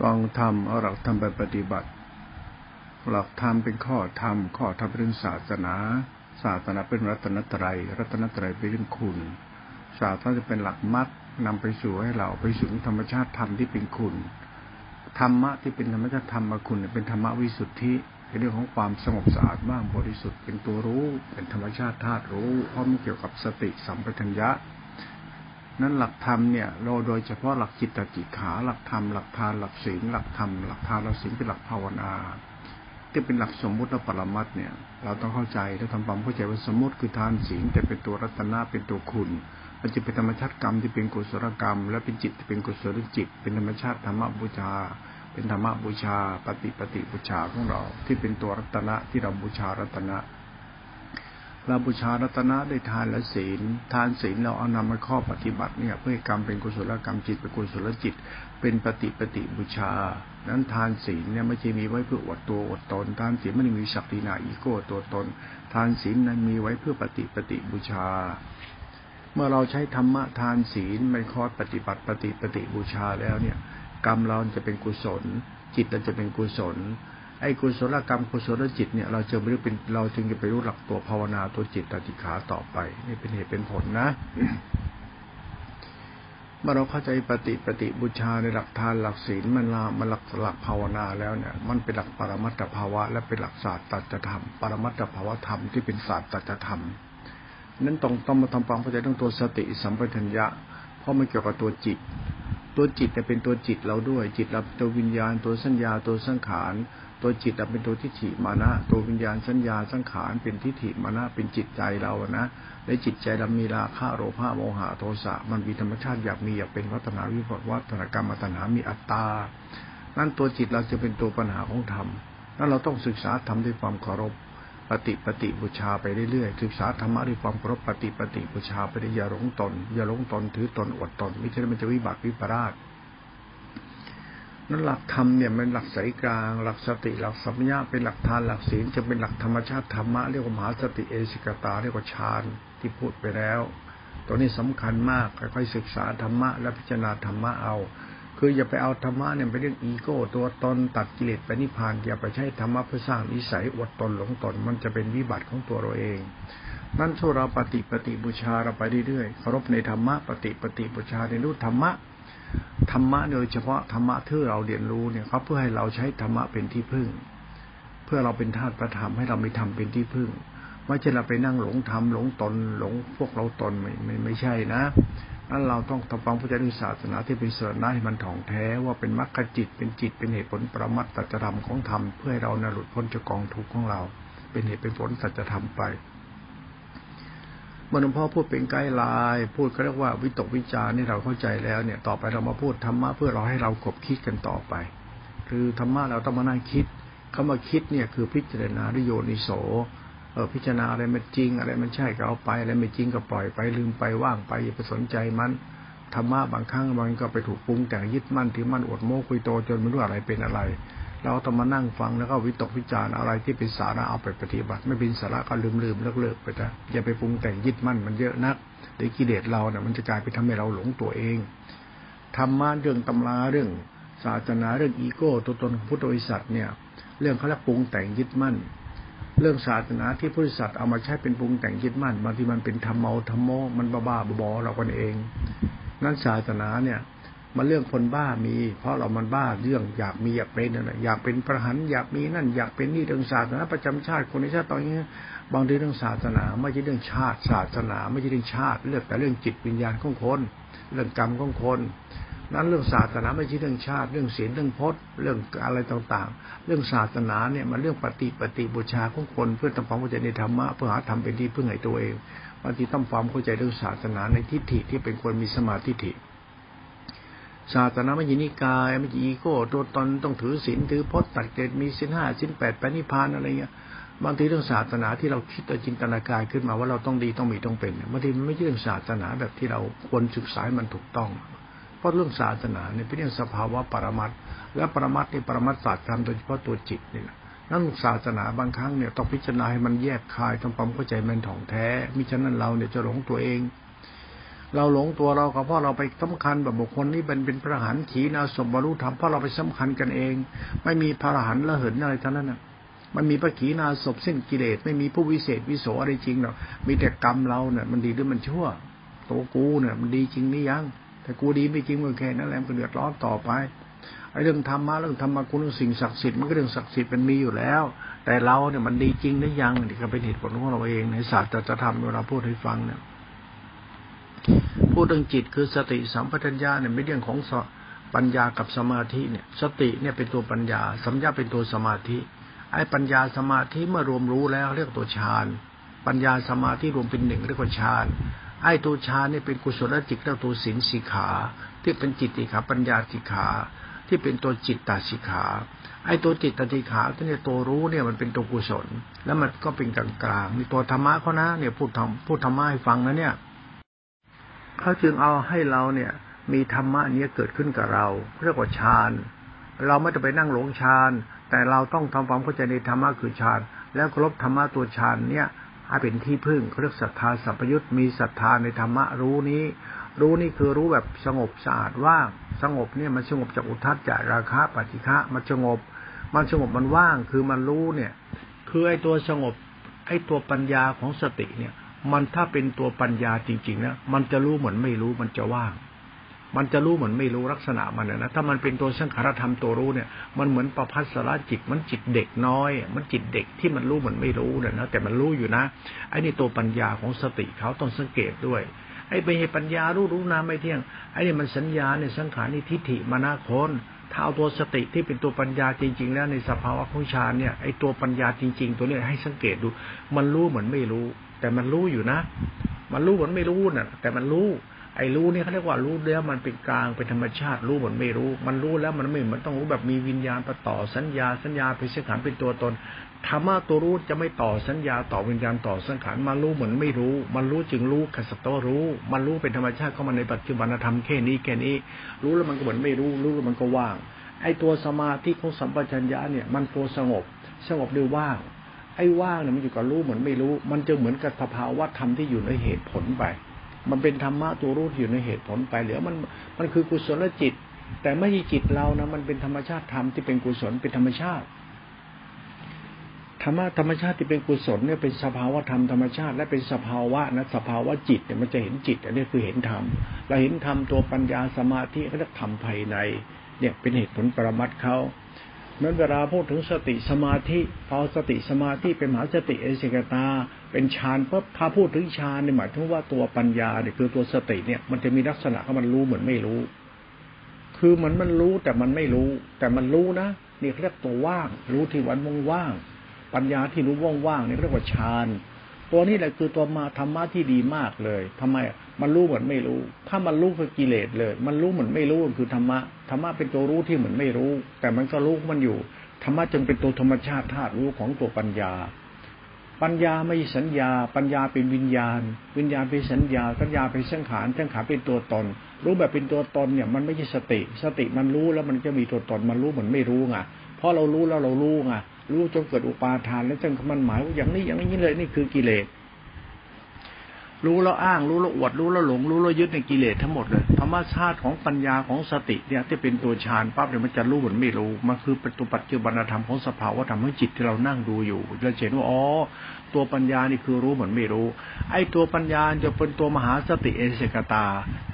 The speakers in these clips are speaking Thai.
ฟังธรรมเอาหลักธรรมไปปฏิบัติ หลักธรรมเป็นข้อธรรม ข้อธรรมเป็นศาสนา ศาสนาเป็นรัตนตรัย รัตนตรัยเป็นเรื่องคุณ ศาสนาจะเป็นหลักมัดนำไปสู่ให้เราไปสู่ธรรมชาติธรรมที่เป็นคุณ ธรรมะที่เป็นธรรมชาติธรรมคุณ เป็นธรรมวิสุทธิเป็นเรื่องของความสงบสะอาดบ้างบริสุทธิ์เป็นตัวรู้ เป็นธรรมชาติธาตุรู้เพราะมันเกี่ยวกับสติสัมปชัญญะ นั้นหลักธรรมเนี่ยเราโดยเฉพาะหลักจิตติขา หลักธรรมหลักทานหลักศีลหลักธรรมหลักทานหลักศีลเป็นหลักภาวนา ที่เป็นหลักสมมุติและปรมัตเนี่ย เราต้องเข้าใจและทำความเข้าใจว่าสมมติคือทานศีลแต่เป็นตัวรัตนะเป็นตัวคุณ มันจะเป็นธรรมชาติกรรมที่เป็นกุศลกรรม และเป็นจิตที่เป็นกุศลจิต เป็นธรรมชาติธรรมบูชา เป็นธรรมบูชา ปฏิปฏิบูชาของเรา ที่เป็นตัวรัตนะที่เราบูชารัตนะ เราบูชารัตนะได้ทานและศีล ทานศีลเราเอานำมาข้อปฏิบัติเนี่ยเพื่อกรรมเป็นกุศลกรรมจิตเป็นกุศลจิต เป็นปฏิปฏิบูชา นั้นทานศีลเนี่ยไม่ใช่มีไว้เพื่ออวดตัวอวดตน ทานศีลไม่ได้มีศักดินาอีโก้ตัวตน ทานศีลนั้นมีไว้เพื่อปฏิปฏิบูชา เมื่อเราใช้ธรรมะทานศีลไม่คอปฏิบัติปฏิปฏิบูชาแล้วเนี่ย กรรมเราจะเป็นกุศล จิตเราจะเป็นกุศล ไอ้กุศลกรรมกุศลจิตเนี่ยเราจะไม่รู้เป็นเราจึงจะไปรู้หลักตัวภาวนาตัวจิตตติขาต่อไป นี่เป็นเหตุเป็นผลนะเมื่อเราเข้าใจปฏิปฏิบูชาในหลักทานหลักศีลมันลามันหลักหลักภาวนาแล้วเนี่ย มันเป็นหลักปรมัตถภาวะ และเป็นหลักศาสตร์ตัจธรรม ปรมัตถภาวะธรรมที่เป็นศาสตร์ตัจธรรมนั้นต้องต้องมาทำความเข้าใจต้องตัวสติสัมปชัญญะเพราะมันเกี่ยวกับตัวจิต ตัวจิตจะเป็นตัวจิตเราด้วย จิตเราตัววิญญาณ ตัวสัญญาตัวสังขาร ตัวจิตเป็นตัวทิฏฐิมานะ ตัววิญญาณสัญญาสังขารเป็นทิฏฐิมานะเป็นจิตใจเรานะในจิตใจเรามีราคะโลภะโมหะโทสะมันมีธรรมชาติอยากมีอยากเป็นวัฒนาวิวัฒนกรรมตัณหามีอัตตา นั่นตัวจิตเราจะเป็นตัวปัญหาของธรรมนั่นเราต้องศึกษาธรรมด้วยความเคารพ ปฏิปฏิบูชาไปเรื่อยๆศึกษาธรรมะด้วยความเคารพปฏิปฏิบูชาไปได้อย่าหลงตน อย่าหลงตนถือตนอดตนไม่ใช่มันจะวิบัติวิปราชนั้นหลักธรรมเนี่ยเป็นหลักสายกลาง หลักสติหลักสัมยาเป็นหลักทานหลักศีลจะเป็นหลักธรรมชาติธรรมะเรียกว่ามหาสติเอสิกตาเรียกว่าฌานที่พูดไปแล้ว ตัวนี้สำคัญมากค่อยๆศึกษาธรรมะและพิจารณาธรรมะเอา คืออย่าไปเอาธรรมะเนี่ยไปเรื่องอีโก้ ตัวตนตัดกิเลสไปนิพพานอย่าไปใช้ธรรมะเพื่อสร้างนิสัยอดตนหลงตนมันจะเป็นวิบัติของตัวเราเอง นั่นช่วยเราปฏิปฏิบูชาเราไปเรื่อยๆเคารพในธรรมะปฏิปฏิบูชาในรู้ธรรมะธรรมะโดยเฉพาะธรรมะที่เราเรียนรู้เนี่ยเขาเพื่อให้เราใช้ธรรมะเป็นที่พึ่ง เพื่อเราเป็นธาตุประธรรมให้เรามีธรรมเป็นที่พึ่งไม่ใช่เราไปนั่งหลงธรรมหลงตนหลงพวกเราตนไม่ไม่ไม่ใช่นะ นั่นเราต้องทำความเข้าใจในศาสนาที่เป็นสรณะให้มันถ่องแท้ว่าเป็นมรรคจิตเป็นจิตเป็นเหตุผลประมัตตัจธรรมของธรรมเพื่อให้เรานหลุดพ้นจากกองทุกข์ของเรา เป็นเหตุเป็นผลสัจธรรมไปเมื่อหลวงพ่อพูดเป็นไกด์ไลน์พูดก็เรียกว่าวิตกวิจารนี่เราเข้าใจแล้วเนี่ยต่อไปเรามาพูดธรรมะเพื่อเราให้เรากบคิดกันต่อไป คือธรรมะเราต้องมานั่งคิดคำว่าคิดเนี่ยคือพิจารณาด้วยโยนิโส เออพิจารณาอะไรมันจริง อะไรมันใช่ก็เอาไปอะไรไม่จริงก็ปล่อยไปลืมไปว่างไปอย่าไปสนใจมันธรรมะบางครั้งมันก็ไปถูกปรุงแต่งยึดมั่นถือมั่นอดโม้คุยโตจนไม่รู้อะไรเป็นอะไร เราต้องมานั่งฟังแล้วก็วิตกวิจารณ์อะไรที่เป็นสาระเอาไปปฏิบัติ ไม่เป็นสาระก็ลืมลืมเลิกเลิกไปนะอย่าไปปรุงแต่งยึดมั่นมันเยอะนักเดี๋ยวกิเลสเราเนี่ยมันจะกลายไปทำให้เราหลงตัวเองธรรมะเรื่องตำราเรื่องศาสนาเรื่องอีโก้ตัวตนของพุทธบริษัทเนี่ย เรื่องเขาเรียกปรุงแต่งยึดมั่น เรื่องศาสนาที่พุทธศาสนาเอามาใช้เป็นปรุงแต่งยึดมั่นบางทีมันเป็นธรรมเมาธรรมโมมันบ้าบ้าบอเรากันเอง นั่นศาสนาเนี่ย มันเรื่องคนบ้ามี เพราะเรามันบ้าเรื่องอยากมีอยากเป็นนั่นแหละอยากเป็นประหันอยากมีนั่นอยากเป็นนี่เรื่องศาสนาประจำชาติคนในชาติตอนนี้บางทีเรื่องศาสนา ไม่ใช่เรื่องชาติศาสนา ไม่ใช่เรื่องชาติเรื่องแต่เรื่องจิตวิญญาณของคน เรื่องกรรมของคน นั้นเรื่องศาสนาไม่ใช่เรื่องชาติ เรื่องศีลเรื่องพจน์ เรื่องอะไรต่างๆ เรื่องศาสนาเนี่ยมันเรื่องปฏิปฏิบูชาของคนเพื่อทำความเข้าใจในธรรมะเพื่อหาธรรมเป็นที่พึ่งให้ตัวเองบางทีต้องความเข้าใจเรื่องศาสนาในทิฏฐิที่เป็นคนมีสมาธิิศาสนาไม่ยินิกายไม่ยีโก้ตัวตนต้องถือศีลถือพจน์ตัดเกตมีศีลห้าศีลแปดปณิพานอะไรเงี้ยบางทีเรื่องศาสนาที่เราคิดจินตนาการขึ้นมาว่าเราต้องดีต้องมีต้องเป็นบางทีมันไม่ใช่เรื่องศาสนาแบบที่เราควรศึกษามันถูกต้อง ราะเรื่องศาสนาเนี่ยเป็นเรื่องสภาวะปรมัตและปรมัตในปรมัตศาสตร์ธรรมโดยเฉพาะตัวจิตนี่แหละนั่นศาสนาบางครั้งเนี่ยต้องพิจารณาให้มันแยกคายทำความเข้าใจมันถ่องแท้มิฉะนั้นเราเนี่ยจะหลงตัวเอง เราหลงตัวเราก็เพราะเราไปสำคัญแบบบุคคลนี้เป็นเป็นพระหันขีนาสมบรรลุธรรมเพราะเราไปสำคัญกันเอง ไม่มีพระหันละเหินอะไรทั้งนั้นนะมันมีพระขีนาศพสิ้นกิเลสไม่มีผู้วิเศษวิโสอะไรจริงหรอกมีแต่กรรมเราเนี่ยมันดีหรือมันชั่วตัวกูเนี่ยมันดีจริงนี่ยัง แต่กูดีไม่จริงก็แค่นั้นแหละมันเดือดร้อนต่อไปไอ้เรื่องธรรมะเรื่องธรรมะคุณสิ่งศักดิ์สิทธิ์มันก็เรื่องศักดิ์สิทธิ์มันมีอยู่แล้ว แต่เราเนี่ยมันดีจริงหรือยังนี่ก็เป็นเหตุผลของเราเองในศาสตร์จะทำเวลาพูดให้ฟังเนี่ยพูดเรื่องจิตคือสติสัมปชัญญะเนี่ยไม่เรื่องของปัญญากับสมาธิเนี่ย สติเนี่ยเป็นตัวปัญญา สัมญาเป็นตัวสมาธิไอ้ปัญญาสมาธิเมื่อรวมรู้แล้วเรียกตัวฌานปัญญาสมาธิรวมเป็นหนึ่งเรียกว่าฌาน ไอ้ตัวฌานนี่เป็นกุศลจิตเรียกตัวสินสิขา ที่เป็นจิตติขาปัญญาสิขาที่เป็นตัวจิตตาสิขา ไอ้ตัวจิตตติขาตัวเนี้ตัวรู้เนี่ยมันเป็นตัวกุศล แล้วมันก็เป็นกลางกลางมีตัวธรรมะเขานะเนี่ยพูดทำพูดธรรมะให้ฟังนะเนี่ยเขาจึงเอาให้เราเนี่ย มีธรรมะเนี้เกิดขึ้นกับเราเรียกว่าฌานเราไม่ต้องไปนั่งหลงฌานแต่เราต้องทำความเข้าใจในธรรมะคือฌานแล้วครบธรรมะตัวฌานเนี่ย ให้เป็นที่พึ่งเขาเรียกศรัทธาสัพยุตมีศรัทธาในธรรมะรู้นี้ รู้นี่คือรู้แบบสงบสะอาดว่างสงบเนี่ยมันสงบจากอุทัศจากราคะปฏิฆะมันสงบ มันสงบมันว่างคือมันรู้เนี่ย คือไอ้ตัวสงบ ไอ้ตัวปัญญาของสติเนี่ย มันถ้าเป็นตัวปัญญาจริงๆนะมันจะรู้เหมือนไม่รู้มันจะว่าง มันจะรู้เหมือนไม่รู้ลักษณะมันนะถ้ามันเป็นตัวสังขารธรรมตัวรู้เนี่ย มันเหมือนประพัสระจิต มันจิตเด็กน้อย มันจิตเด็กที่มันรู้เหมือนไม่รู้เนี่ยนะแต่มันรู้อยู่นะไอ้นี่ตัวปัญญาของสติเขาต้องสังเกตด้วยไอ้ไปเหตุปัญญารู้รู้นามไม่เที่ยงไอ้นี่มันสัญญาในสังขารนี่ทิฏฐิมานาคนถ้าเอาตัวสติที่เป็นตัวปัญญาจริง ๆ แล้วในสภาวะของฌานเนี่ยไอ้ตัวปัญญาจริง ๆ ตัวเนี้ให้สังเกตดู มันรู้เหมือนไม่รู้ แต่มันรู้อยู่นะ มันรู้เหมือนไม่รู้น่ะ แต่มันรู้ ไอ้รู้นี่เขาเรียกว่ารู้แล้วมันเป็นกลางเป็นธรรมชาติรู้เหมือนไม่รู้ มันรู้แล้วมันไม่เหมือนต้องรู้แบบมีวิญญาณประต่อสัญญาสัญญาเป็นสังขารเป็นตัวตนธรรมะตัวรู้จะไม่ต่อสัญญาต่อวิญญาณต่อสังขารมารู้เหมือนไม่รู้ มันรู้จึงรู้ขัสตรู้ มันรู้เป็นธรรมชาติเข้ามาในปัจจุบันธรรมแค่นี้แค่นี้ รู้แล้วมันก็เหมือนไม่รู้ รู้แล้วมันก็ว่าง ไอ้ตัวสมาธิของสัมปชัญญะเนี่ยมันตัวสงบ สงบด้วยว่างไอ้ว่างเนี่ยมันอยู่กับรู้เหมือนไม่รู้ มันจะเหมือนกับสภาวะธรรมที่อยู่ในเหตุผลไป มันเป็นธรรมะตัวรู้ที่อยู่ในเหตุผลไปเหลือมันมันคือกุศลจิต แต่ไม่ใช่จิตเรานะมันเป็นธรรมชาติธรรมที่เป็นกุศลเป็นธรรมชาติธรรมะธรรมชาติที่เป็นกุศลเนี่ยเป็นสภาวะธรรมธรรมชาติ และเป็นสภาวะนะสภาวะจิตเนี่ยมันจะเห็นจิต อันนี้คือเห็นธรรมเราเห็นธรรมตัวปัญญาสมาธิเขาเรียกธรรมภายใน เนี่ยเป็นเหตุผลปรมัตเขา นั้นเวลาพูดถึงสติสมาธิพอสติสมาธิเป็นมหาสติเอสิกตา เป็นฌานปุ๊บถ้าพูดถึงฌานเนี่ยหมายถึงว่าตัวปัญญาเนี่ยคือตัวสติเนี่ยมันจะมีลักษณะของมันรู้เหมือนไม่รู้ คือมันมันรู้แต่มันไม่รู้ แต่มันรู้นะนี่เขาเรียกตัวว่าง รู้ที่วันว่าง ปัญญาที่รู้ว่างๆนี่เรียกว่าฌาน ตัวนี้แหละคือตัวมาธรรมะที่ดีมากเลยทำไมมันรู้เหมือนไม่รู้ ถ้ามันรู้คือกิเลสเลย มันรู้เหมือนไม่รู้คือธรรมะธรรมะเป็นตัวรู้ที่เหมือนไม่รู้ แต่มันก็รู้มันอยู่ธรรมะจึงเป็นตัวธรรมชาติธาตุรู้ของตัวปัญญา ปัญญาไม่สัญญา ปัญญาเป็นวิญญาณ วิญญาณเป็นสัญญา สัญญาเป็นสังขารสังขารเป็นตัวตน รู้แบบเป็นตัวตนเนี่ย มันไม่ใช่สติ สติมันรู้แล้วมันจะมีตัวตนมันรู้เหมือนไม่รู้ไงเพราะเรารู้แล้วเรารู้ไง รู้จนเกิดอุปาทาน แล้วจนมันหมายว่าอย่างนี้อย่างนี้เลยนี่คือกิเลสรู้แล้วอ้าง รู้แล้วอวด รู้แล้วหลง รู้แล้วยึดในกิเลสทั้งหมดเลยธรรมชาติของปัญญาของสติเนี่ยที่เป็นตัวฌานปั๊บเนี่ยมันจะรู้เหมือนไม่รู้ มันคือเป็นตัวปัจจุบันธรรมของสภาวะธรรมของจิตที่เรานั่งดูอยู่เราเห็นว่าอ๋อตัวปัญญานี่คือรู้เหมือนไม่รู้ ไอ้ตัวปัญญาจะเป็นตัวมหาสติเอเสกตา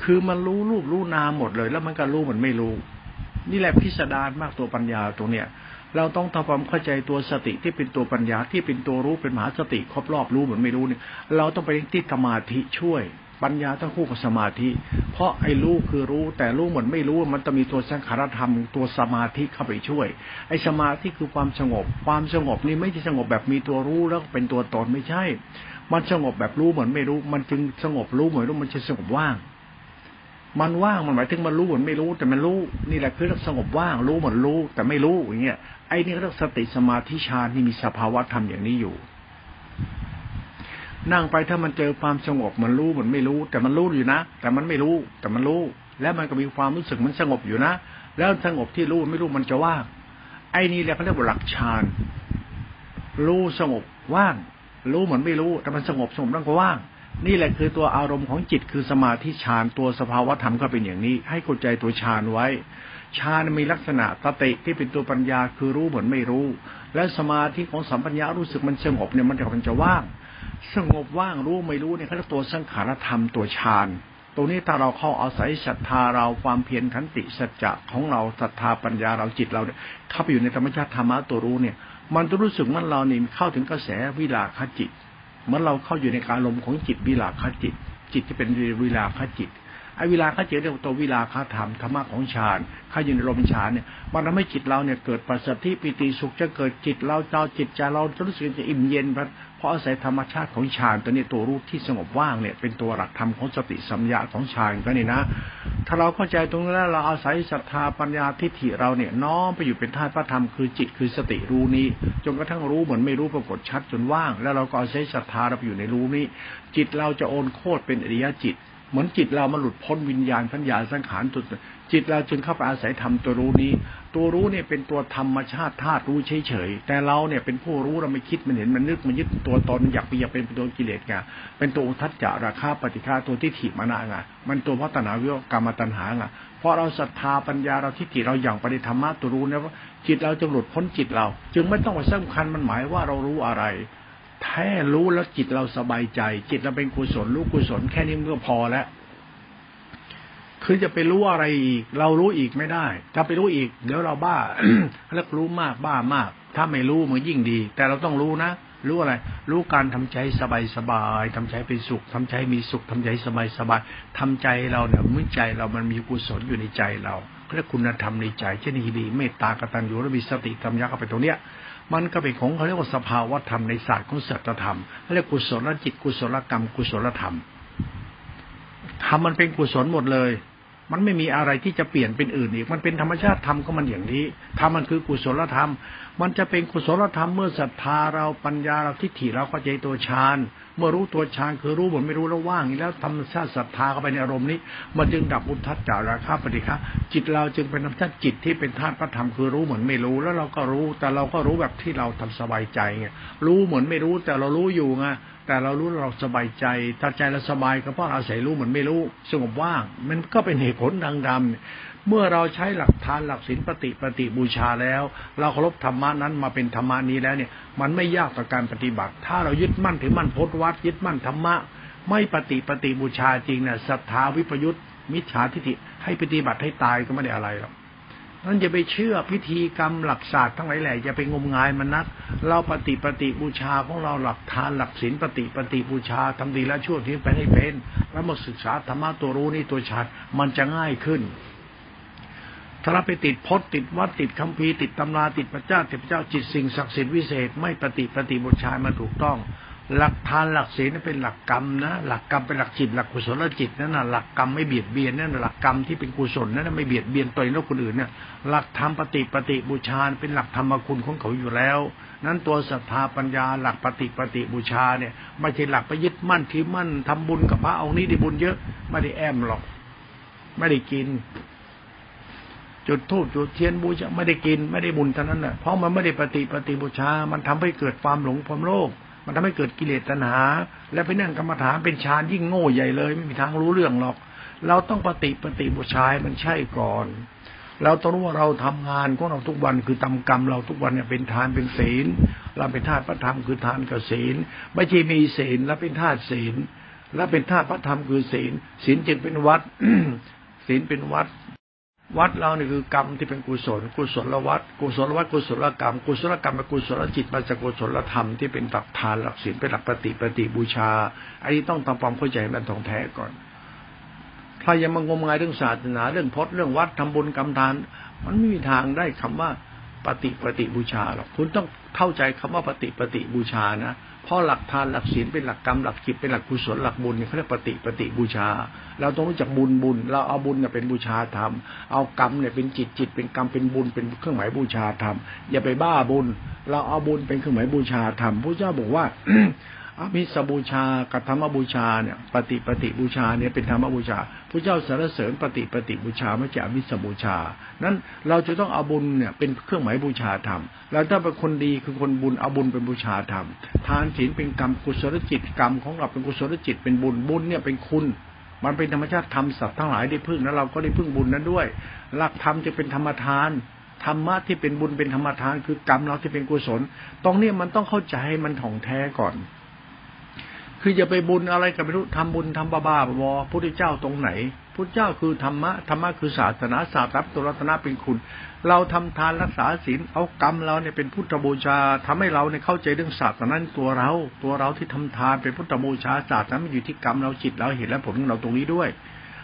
คือมันรู้รูปรู้นามหมดเลย แล้วมันก็รู้เหมือนไม่รู้ นี่แหละพิสดารมากตัวปัญญาตรงเนี้ย เราต้องทำความเข้าใจตัวสติที่เป็นตัวปัญญาที่เป็นตัวรู้เป็นมหาสติครอบรอบรู้เหมือนไม่รู้เนี่ย เราต้องไปที่สมาธิช่วย ปัญญาต้องคู่กับสมาธิ เพราะไอ้รู้คือรู้แต่รู้เหมือนไม่รู้มันต้องมีตัวสังขารธรรมตัวสมาธิเข้าไปช่วย ไอ้สมาธิคือความสงบ ความสงบนี่ไม่ใช่สงบแบบมีตัวรู้แล้วเป็นตัวตนไม่ใช่ มันสงบแบบรู้เหมือนไม่รู้ มันจึงสงบรู้เหมือนรู้มันจะสงบว่าง มันว่างมันหมายถึงมันรู้เหมือนไม่รู้ แต่มันรู้นี่แหละคือสงบว่างรู้เหมือนรู้ แต่ไม่รู้อย่างเงี้ยไอ้นี่เรียกสติสมาธิฌานที่มีสภาวะธรรมอย่างนี้อยู่ นั่งไปถ้ามันเจอความสงบมันรู้เหมือนไม่รู้ แต่มันรู้อยู่นะ แต่มันไม่รู้แต่มันรู้ แล้วมันก็มีความรู้สึกมันสงบอยู่นะ แล้วสงบที่รู้ไม่รู้มันจะว่างไอ้นี่แหละเขาเรียกว่าหลักฌานรู้สงบว่าง รู้เหมือนไม่รู้แต่มันสงบสงบแล้วก็ว่าง นี่แหละคือตัวอารมณ์ของจิตคือสมาธิฌานตัวสภาวธรรมก็เป็นอย่างนี้ ให้เข้าใจตัวฌานไว้ฌานมีลักษณะตติที่เป็นตัวปัญญาคือรู้เหมือนไม่รู้ และสมาธิของสัมปัญญารู้สึกมันสงบเนี่ยมันจะมันจะว่าง สงบว่างรู้ไม่รู้เนี่ยเขาเรียกตัวสังขารธรรมตัวฌานตรงนี้ถ้าเราเข้าอาศัยศรัทธาเราความเพียรขันติสัจจะของเราศรัทธาปัญญาเราจิตเราเนี่ยเข้าไปอยู่ในธรรมชาติธรรมะตัวรู้เนี่ย มันจะรู้สึกมันเราเนี่ยเข้าถึงกระแสวิลาคจิต เมื่อเราเข้าอยู่ในการลมของจิตวิลาคจิต จิตที่เป็นวิลาคจิต ไอ้เวลาเขาเจอเรื่องตัววิลาคาธรรมธรรมะของฌานเขาอยู่ในลมฌานเนี่ยมันทำให้จิตเราเนี่ยเกิดปัสสติปิติสุขจะเกิดจิตเราเจ้าจิตใจเราจะรู้สึกจะอิ่มเย็นเพราะอาศัยธรรมชาติของฌานตัวนี้ตัวรู้ที่สงบว่างเนี่ยเป็นตัวหลักธรรมของสติสัมยาของฌานก็นี่นะ ถ้าเราเข้าใจตรงนี้แล้วเราอาศัยศรัทธาปัญญาทิฏฐิเราเนี่ยน้อมไปอยู่เป็นธาตุพระธรรมคือจิตคือสติรู้นี้ จนกระทั่งรู้เหมือนไม่รู้ปรากฏชัดจนว่าง แล้วเราก็อาศัยศรัทธาเราไปอยู่ในรู้นี้ จิตเราจะโอนโคตรเป็นอริยจิต เหมือนจิตเรามาหลุดพ้นวิญญาณสัญญาสังขารตัวจิตเราจึงเข้าไปอาศัยธรรมตัวรู้นี้ ตัวรู้เนี่ยเป็นตัวธรรมชาติธาตุรู้เฉยๆแต่เราเนี่ยเป็นผู้รู้เราไม่คิดมันเห็นมันนึกมันยึดตัวตนอยากไปอยากเป็นตัวกิเลสไงเป็นตัวทัศจาราคาปฏิฆาตัวทิฏฐิมานะไงมันตัวพัฒนาวิวกรรมตัณหาไงเพราะเราศรัทธาปัญญาเราทิฏฐิเราอย่างปฏิธรรมะตัวรู้นะว่าจิตเราจะหลุดพ้นจิตเรา จึงไม่ต้องไปสำคัญมันหมายว่าเรารู้อะไร แท้รู้แล้วจิตเราสบายใจ จิตเราเป็นกุศลรู้กุศลแค่นี้มันก็พอแล้วคือจะไปรู้อะไรอีก เรารู้อีกไม่ได้ ถ้าไปรู้อีก เดี๋ยวเราบ้าแล้วรู้มากบ้ามาก ถ้าไม่รู้มันยิ่งดี แต่เราต้องรู้นะรู้อะไร รู้การทำใจสบายสบายทำใจเป็นสุขทำใจมีสุขทำใจสบายสบายทำใจเราเนี่ยมือใจเรามันมีกุศลอยู่ในใจเราเรียกคุณธรรมในใจเช่นนี้ดีเมตตากตัญญูและมีสติธรรมยักษ์ไปตรงเนี้ย มันก็เป็นของเขาเรียกว่าสภาวธรรมในศาสตร์ของศัตธรรมเรียกกุศลจิตกุศลกรรม กุศลธรรมทำมันเป็นกุศลหมดเลย มันไม่มีอะไรที่จะเปลี่ยนเป็นอื่นอีก มันเป็นธรรมชาติธรรมก็มันอย่างนี้ธรรมมันคือกุศลธรรม มันจะเป็นกุศลธรรมเมื่อศรัทธาเราปัญญาเราทิฏฐิเราเข้าใจตัวฌานเมื่อรู้ตัวฌานคือรู้หมดไม่รู้แล้วว่างแล้วธรรมชาติศรัทธาเข้าไปในอารมณ์นี้ มันจึงดับอุทธัจจาราคาปฏิฆะจิตเราจึงเป็นธรรมชาติจิตที่เป็นธาตุพระธรรมคือรู้เหมือนไม่รู้แล้วเราก็รู้ แต่เราก็รู้แบบที่เราทำสบายใจไงรู้เหมือนไม่รู้แต่เรารู้อยู่ไงแต่เรารู้เราสบายใจถ้าใจเราสบายก็เพราะอาศัยรู้เหมือนไม่รู้สงบว่าง มันก็เป็นเหตุผลดังดำ เมื่อเราใช้หลักทานหลักศีลปฏิปฏิบูชาแล้ว เราเคารพธรรมะนั้นมาเป็นธรรมานี้แล้วเนี่ย มันไม่ยากต่อการปฏิบัติ ถ้าเรายึดมั่นถือมั่นพจวัดยึดมั่นธรรมะ ไม่ปฏิปฏิบูชาจริงเนี่ยศรัทธาวิปยุทธมิจฉาทิฏฐิให้ปฏิบัติให้ตายก็ไม่ได้อะไรหรอกนั่นจะไปเชื่อพิธีกรรมหลักศาสตร์ทั้งหลายแหล่จะไปงมงายมันนัก เราปฏิปฏิบูชาของเราหลักทานหลักศีลปฏิปฏิบูชาทำดีแล้วชั่วที่ไปให้เป็น แล้วมาศึกษาธรรมะตัวรู้นี่ตัวชาติมันจะง่ายขึ้น ถ้าเราไปติดพจน์ติดวัดติดคัมภีติดตำราติดพระเจ้าติดพระเจ้าจิตสิ่งศักดิ์สิทธิ์วิเศษไม่ปฏิปฏิบูชามาถูกต้อง หลักทานหลักศีลนั่เป็นหลักกรรมนะ หลักกรรมเป็นหลักจิต หลักกุศลจิตนั่นน่ะหลักกรรมไม่เบียดเบียนนั่นหลักกรรมที่เป็นกุศลนั่นไม่เบียดเบียนตัวเองและคนอื่นเนี่ยหลักธรรมปฏิปฏิบูชาเป็นหลักธรรมคุณของเขาอยู่แล้ว นั้นตัวศรัทธาปัญญาหลักปฏิปฏิบูชาเนี่ยไม่ใช่หลักไปยึดมั่นที่มั่นทำบุญกับพระเองค์นี้ได้บุญเยอะไม่ได้แอมหรอก ไม่ได้กิน จุดทูบจุดเทียนบูชาไม่ได้กินไม่ได้บุญเท่านั้นน่ะเพราะมันไม่ได้ปฏิปฏิบูชา มันทำให้เกิดความหลงความโลภมันทำให้เกิดกิเลสตัณหา และไปนั่งกรรมฐานเป็นฌานยิ่งโง่ใหญ่เลย ไม่มีทางรู้เรื่องหรอก เราต้องปฏิปฏิบูชามันใช่ก่อน เราต้องรู้ว่าเราทำงานของเราทุกวันคือทำกรรมเราทุกวันเนี่ยเป็นทานเป็นศีล เราเป็นธาตุพระธรรมคือทานกับศีล ไม่ใช่มีศีลแล้วเป็นธาตุศีล แล้วเป็นธาตุพระธรรมคือศีล ศีลจึงเป็นวัดศีลเป็นวัด วัดเราเนี่ยคือกรรมที่เป็นกุศล กุศลวัดกุศลวัดกุศลกรรม กุศลกรรมเป็นกุศลจิตมาจากกุศลธรรมที่เป็นหลักทานหลักศีลเป็นหลักปฏิปฏิบูชา อันนี้ต้องทำความเข้าใจมันท่องแท้ก่อนถ้ายังมางมงายเรื่องศาสนาเรื่องพจน์เรื่องวัดทำบุญกรรมทาน มันไม่มีทางได้คำว่า ปฏิปฏิบูชาหรอกคุณต้องเข้าใจคำว่าปฏิปฏิบูชานะเพราะหลักทานหลักศีลเป็นหลักกรรมหลักจิตเป็นหลักกุศลหลักบุญเนี่ยเขาเรียกปฏิปฏิบูชา เราต้องรู้จักบุญบุญ เราเอาบุญเนี่ยเป็นบูชาธรรม เอากรรมเนี่ยเป็นจิตจิตเป็นกรรมเป็นบุญเป็นเครื่องหมายบูชาธรรมอย่าไปบ้าบุญ เราเอาบุญเป็นเครื่องหมายบูชาธรรมพระเจ้าบอกว่า อมิสบูชากับธรรมบูชาเนี่ยปฏิปฏิบูชาเนี่ยเป็นธรรมบูชาพระเจ้าสรรเสริญปฏิปฏิบูชาไม่ใช่อมิสบูชา นั้นเราจะต้องเอาบุญเนี่ยเป็นเครื่องหมายบูชาธรรมแล้วถ้าเป็นคนดีคือคนบุญเอาบุญเป็นบูชาธรรมทานศีลเป็นกรรมกุศลจิตกรรมของเราเป็นกุศลจิตเป็นบุญบุญเนี่ยเป็นคุณมันเป็นธรรมชาติธรรมสัตว์ทั้งหลายได้พึ่งแล้วเราก็ได้พึ่งบุญนั้นด้วย หลักธรรมจะเป็นธรรมทานธรรมะที่เป็นบุญเป็นธรรมทานคือกรรมเราที่เป็นกุศล ตรงนี้มันต้องเข้าใจให้มันถ่องแท้ก่อน คืออย่าไปบุญอะไรกับไม่รู้ทำบุญทำบาบาบอพุทธเจ้าตรงไหนพุทธเจ้าคือธรรมะธรรมะคือศาสนาศาสตร์รับตัวรัตนะเป็นคุณ เราทำทานรักษาศีลเอากรรมเราเนี่ยเป็นพุทธบูชาทำให้เราเนี่ยเข้าใจเรื่องศาสตร์นั้นตัวเรา ตัวเราที่ทำทานเป็นพุทธบูชาศาสตร์นั้นมันอยู่ที่กรรมเราจิตเราเห็นและผลของเราตรงนี้ด้วย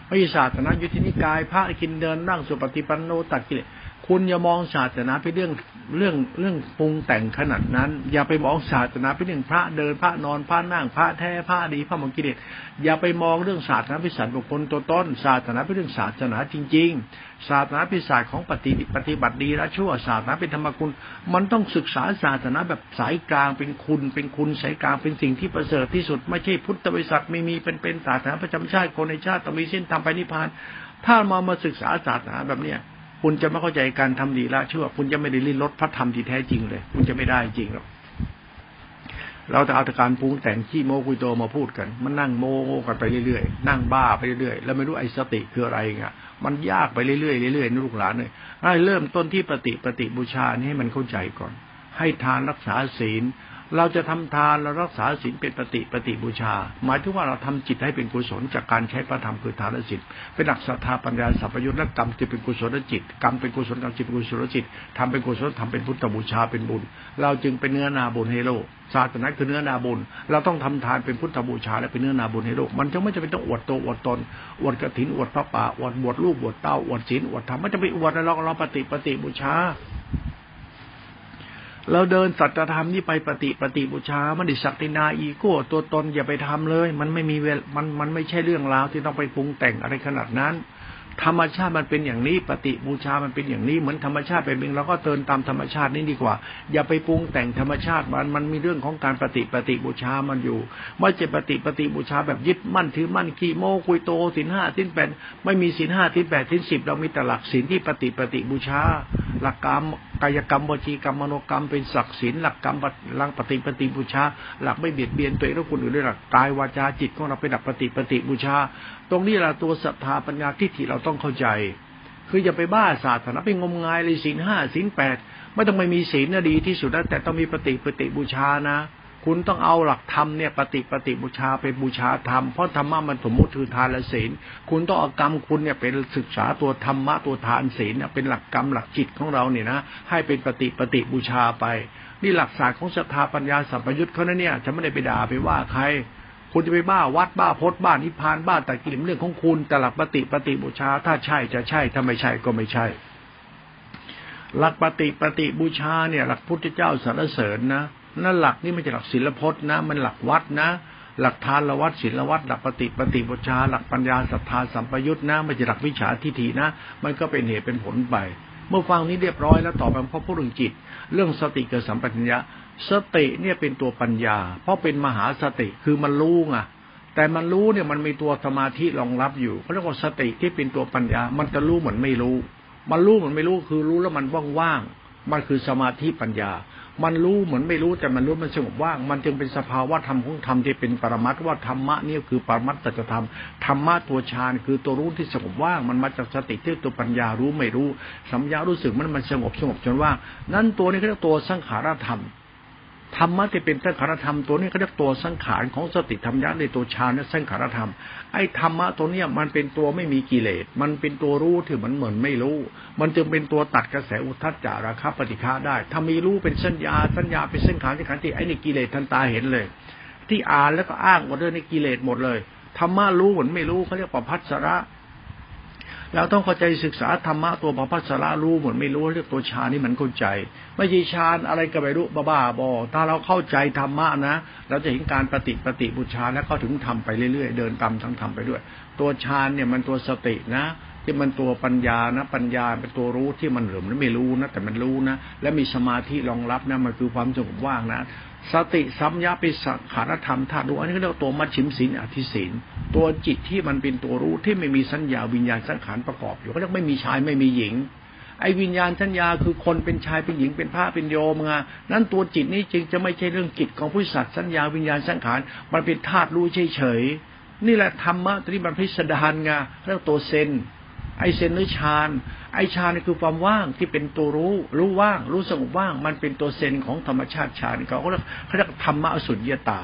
ไม่ใช่ศาสนายุทธินิกายพระกินเดินนั่งสุปฏิปันโนตัดกิเลสคุณอย่ามองศาสนาเป็นเรื่อง เรื่องเรื่องปรุงแต่งขนาดนั้น อย่าไปมองศาสนาเป็นเรื่องพระเดินพระนอนพระนั่งพระแท้พระดีพระมงกิเลสอย่าไปมองเรื่องศาสนาพิสัยบุคคลตัวต้นศาสนาเป็นเรื่องศาสนาจริง ๆ ศาสนาพิสัยของปฏิปฏิบัติดีและชั่วศาสนาเป็นธรรมคุณ มันต้องศึกษาศาสนาแบบสายกลางเป็นคุณ เป็นคุณสายกลางเป็นสิ่งที่ประเสริฐที่สุดไม่ใช่พุทธบริษัทไม่มีเป็นเป็นศาสนาประจำชาติคนในชาติต้องมีเส้นทางไปนิพพาน ถ้ามามาศึกษาศาสนาแบบเนี้ย คุณจะไม่เข้าใจการทำดีละชั่ว คุณจะไม่ได้ลิ้นรสพระธรรมที่แท้จริงเลย คุณจะไม่ได้จริงหรอกเราจะเอาแต่การปรุงแต่งขี้โมกุยโตมาพูดกัน มันนั่งโมกันไปเรื่อยๆ นั่งบ้าไปเรื่อยๆ แล้วไม่รู้ไอ้สติคืออะไรเงี้ยมันยากไปเรื่อยๆเรื่อยๆนลูกหลานเลยให้เริ่มต้นที่ปฏิปฏิบูชานี่ให้มันเข้าใจก่อน ให้ทานรักษาศีล เราจะทำทานเรารักษาศีลเป็นปฏิปฏิบูชา หมายถึงว่าเราทำจิตให้เป็นกุศลจากการใช้พระธรรมคือทานศีลเป็นหลักศรัทธาปัญญาสัพยุตและกรรมจะเป็นกุศลจิตกรรมเป็นกุศลกรรมจิตเป็นกุศลจิตทำเป็นกุศลทำเป็นพุทธบูชาเป็นบุญ เราจึงเป็นเนื้อนาบุญให้โลกศาสนาคือเนื้อนาบุญ เราต้องทำทานเป็นพุทธบูชาและเป็นเนื้อนาบุญให้โลก มันจะไม่จะเป็นต้องอวดโตอวดตนอวดกระถินอวดพระป่าอวดบวชลูกบวชเต้าอวดศีลอวดธรรมไม่จะไปอวดเราเราปฏิปฏิบูชา เราเดินสัจธรรมนี่ไปปฏิปฏิบูชามันดิสักตินาอีโก้ตัวตนอย่าไปทำเลย มันไม่มีเวลมันมันไม่ใช่เรื่องราวที่ต้องไปปรุงแต่งอะไรขนาดนั้น ธรรมชาติมันเป็นอย่างนี้ ปฏิบูชามันเป็นอย่างนี้เหมือนธรรมชาติเป็นเองเราก็เตินตามธรรมชาตินี้ดีกว่า อย่าไปปรุงแต่งธรรมชาติมันมันมีเรื่องของการปฏิปฏิบูชามันอยู่ไม่ใช่ปฏิปฏิบูชาแบบยึดมั่นถือมั่นขี้โมกุยโตสินห้าสินแปดไม่มีสินห้าสินแปดสินสิบเรามีแต่หลักสินที่ปฏิปฏิบูชา หลักกรรม กายกรรมวจีกรรมมโนกรรมเป็นศักดิ์ศิลหลักกรรมหลังปฏิปฏิบูชา หลักไม่เบียดเบียนตัวเองและคนอื่นด้วยหลักกายวาจาจิตของเราเป็นหลักปฏิปฏิบูชา ตรงนี้แหละตัวศรัทธาปัญญาทิฏฐิเราต้องเข้าใจ คืออย่าไปบ้าศาสนาไปงมงายเลยศีลห้าศีลแปดไม่ต้องไม่มีศีลนะดีที่สุดแล้วแต่ต้องมีปฏิปฏิบูชานะ คุณต้องเอาหลักธรรมเนี่ยปฏิปฏิบูชาไปบูชาธรรมเพราะธรรมะมันสมมติคือทานและศีลคุณต้องเอากรรมคุณเนี่ยเป็นศึกษาตัวธรรมะตัวทานศีลเนี่ยเป็นหลักกรรมหลักจิตของเราเนี่ยนะให้เป็นปฏิปฏิบูชาไป นี่หลักศาสตร์ของศรัทธาปัญญาสัมปยุตเขาเนี่ยจะไม่ได้ไปด่าไปว่าใครคุณจะไปบ้าวัดบ้าพจน์บ้านิพพานบ้าตะกิลเรื่องของคุณแต่หลักปฏิปฏิบูชา ถ้าใช่จะใช่ถ้าไม่ใช่ก็ไม่ใช่ หลักปฏิปฏิบูชาเนี่ย หลักพุทธเจ้าสรรเสริญนะ นั่นหลักนี่ไม่ใช่หลักศิลพจน์นะ มันหลักวัดนะ หลักทานละวัดศิลวัดหลักปฏิปฏิบูชา หลักปัญญาศรัทธาสัมปยุตนะไม่ใช่หลักวิชาทิฏฐินะ มันก็เป็นเหตุเป็นผลไป เมื่อฟังนี้เรียบร้อยแล้วต่อไปพอพูดถึงจิต เรื่องสติเกิดสัมปัญญะสติเนี่ยเป็นตัวปัญญา เพราะเป็นมหาสติคือมันรู้ไงแต่มันรู้เนี่ยมันมีตัวสมาธิรองรับอยู่เขาเรียกว่าสติที่เป็นตัวปัญญา มันจะรู้เหมือนไม่รู้ มันรู้เหมือนไม่รู้คือรู้แล้วมันว่างๆมันคือสมาธิปัญญา มันรู้เหมือนไม่รู้แต่มันรู้มันสงบว่าง มันจึงเป็นสภาวะธรรมของธรรมที่เป็นปรมัตว่าธรรมะนี่คือปรมัตตธรรมธรรมะตัวฌานคือตัวรู้ที่สงบว่าง มันมาจากสติที่ตัวปัญญารู้ไม่รู้สัมยารู้สึกมันมันสงบสงบจนว่างนั้นตัวนี้เรียกตัวสังขารธรรม ธรรมะที่เป็นสังขารธรรมตัวนี้เขาเรียกตัวสังขารของสติธรรมยะในตัวฌานและสังขารธรรม ไอ้ธรรมะตัวเนี้ยมันเป็นตัวไม่มีกิเลส มันเป็นตัวรู้ที่มันเหมือนไม่รู้ มันจึงเป็นตัวตัดกระแสอุทัจจาราคะปฏิฆาได้ ถ้ามีรู้เป็นสัญญา สัญญาเป็นส้นขารที่ขันติไอ้นี่กิเลสทันตาเห็นเลย ที่อ่านแล้วก็อ้างหมดเลยในกิเลสหมดเลยธรรมะรู้เหมือนไม่รู้เขาเรียกว่าพัสระ เราต้องเข้าใจศึกษาธรรมะตัวพระพัสรารู้เหมือนไม่รู้เรื่องตัวฌานนี่มันเข้าใจ ไม่ใช่ฌานอะไรก็ไม่รู้บ้าบอถ้าเราเข้าใจธรรมะนะ เราจะเห็นการปฏิปฏิบูชาแล้วก็ถึงทำไปเรื่อยๆ เดินตามทั้งทำไปด้วย ตัวฌานเนี่ยมันตัวสตินะที่มันตัวปัญญานะ ปัญญาเป็นตัวรู้ที่มันเหลือมันไม่รู้นะแต่มันรู้นะ และมีสมาธิรองรับนะมันคือความสงบว่างนะ สติสัมยาปิสังขารธรรมธาตุรู้อันนี้เรียกตัวมัชชิมศีลอธิศีลตัวจิตที่มันเป็นตัวรู้ที่ไม่มีสัญญาวิญญาณสังขารประกอบอยู่เขาเรียกไม่มีชายไม่มีหญิง ไอ้วิญญาณสัญญาคือคนเป็นชายเป็นหญิงเป็นพระเป็นโยมไงนั้นตัวจิตนี้จริงจะไม่ใช่เรื่องจิตของผู้สัตว์สัญญาวิญญาณสังขารมันเป็นธาตุรู้เฉยๆนี่แหละธรรมะที่มันพิสดารไงเรียกตัวเซน ไอเซนหรือฌานไอฌานนี่คือความว่างที่เป็นตัวรู้ รู้ว่าง รู้สงบว่าง มันเป็นตัวเซนของธรรมชาติฌานเขาเรียกเขาเรียกธรรมะสุญญตา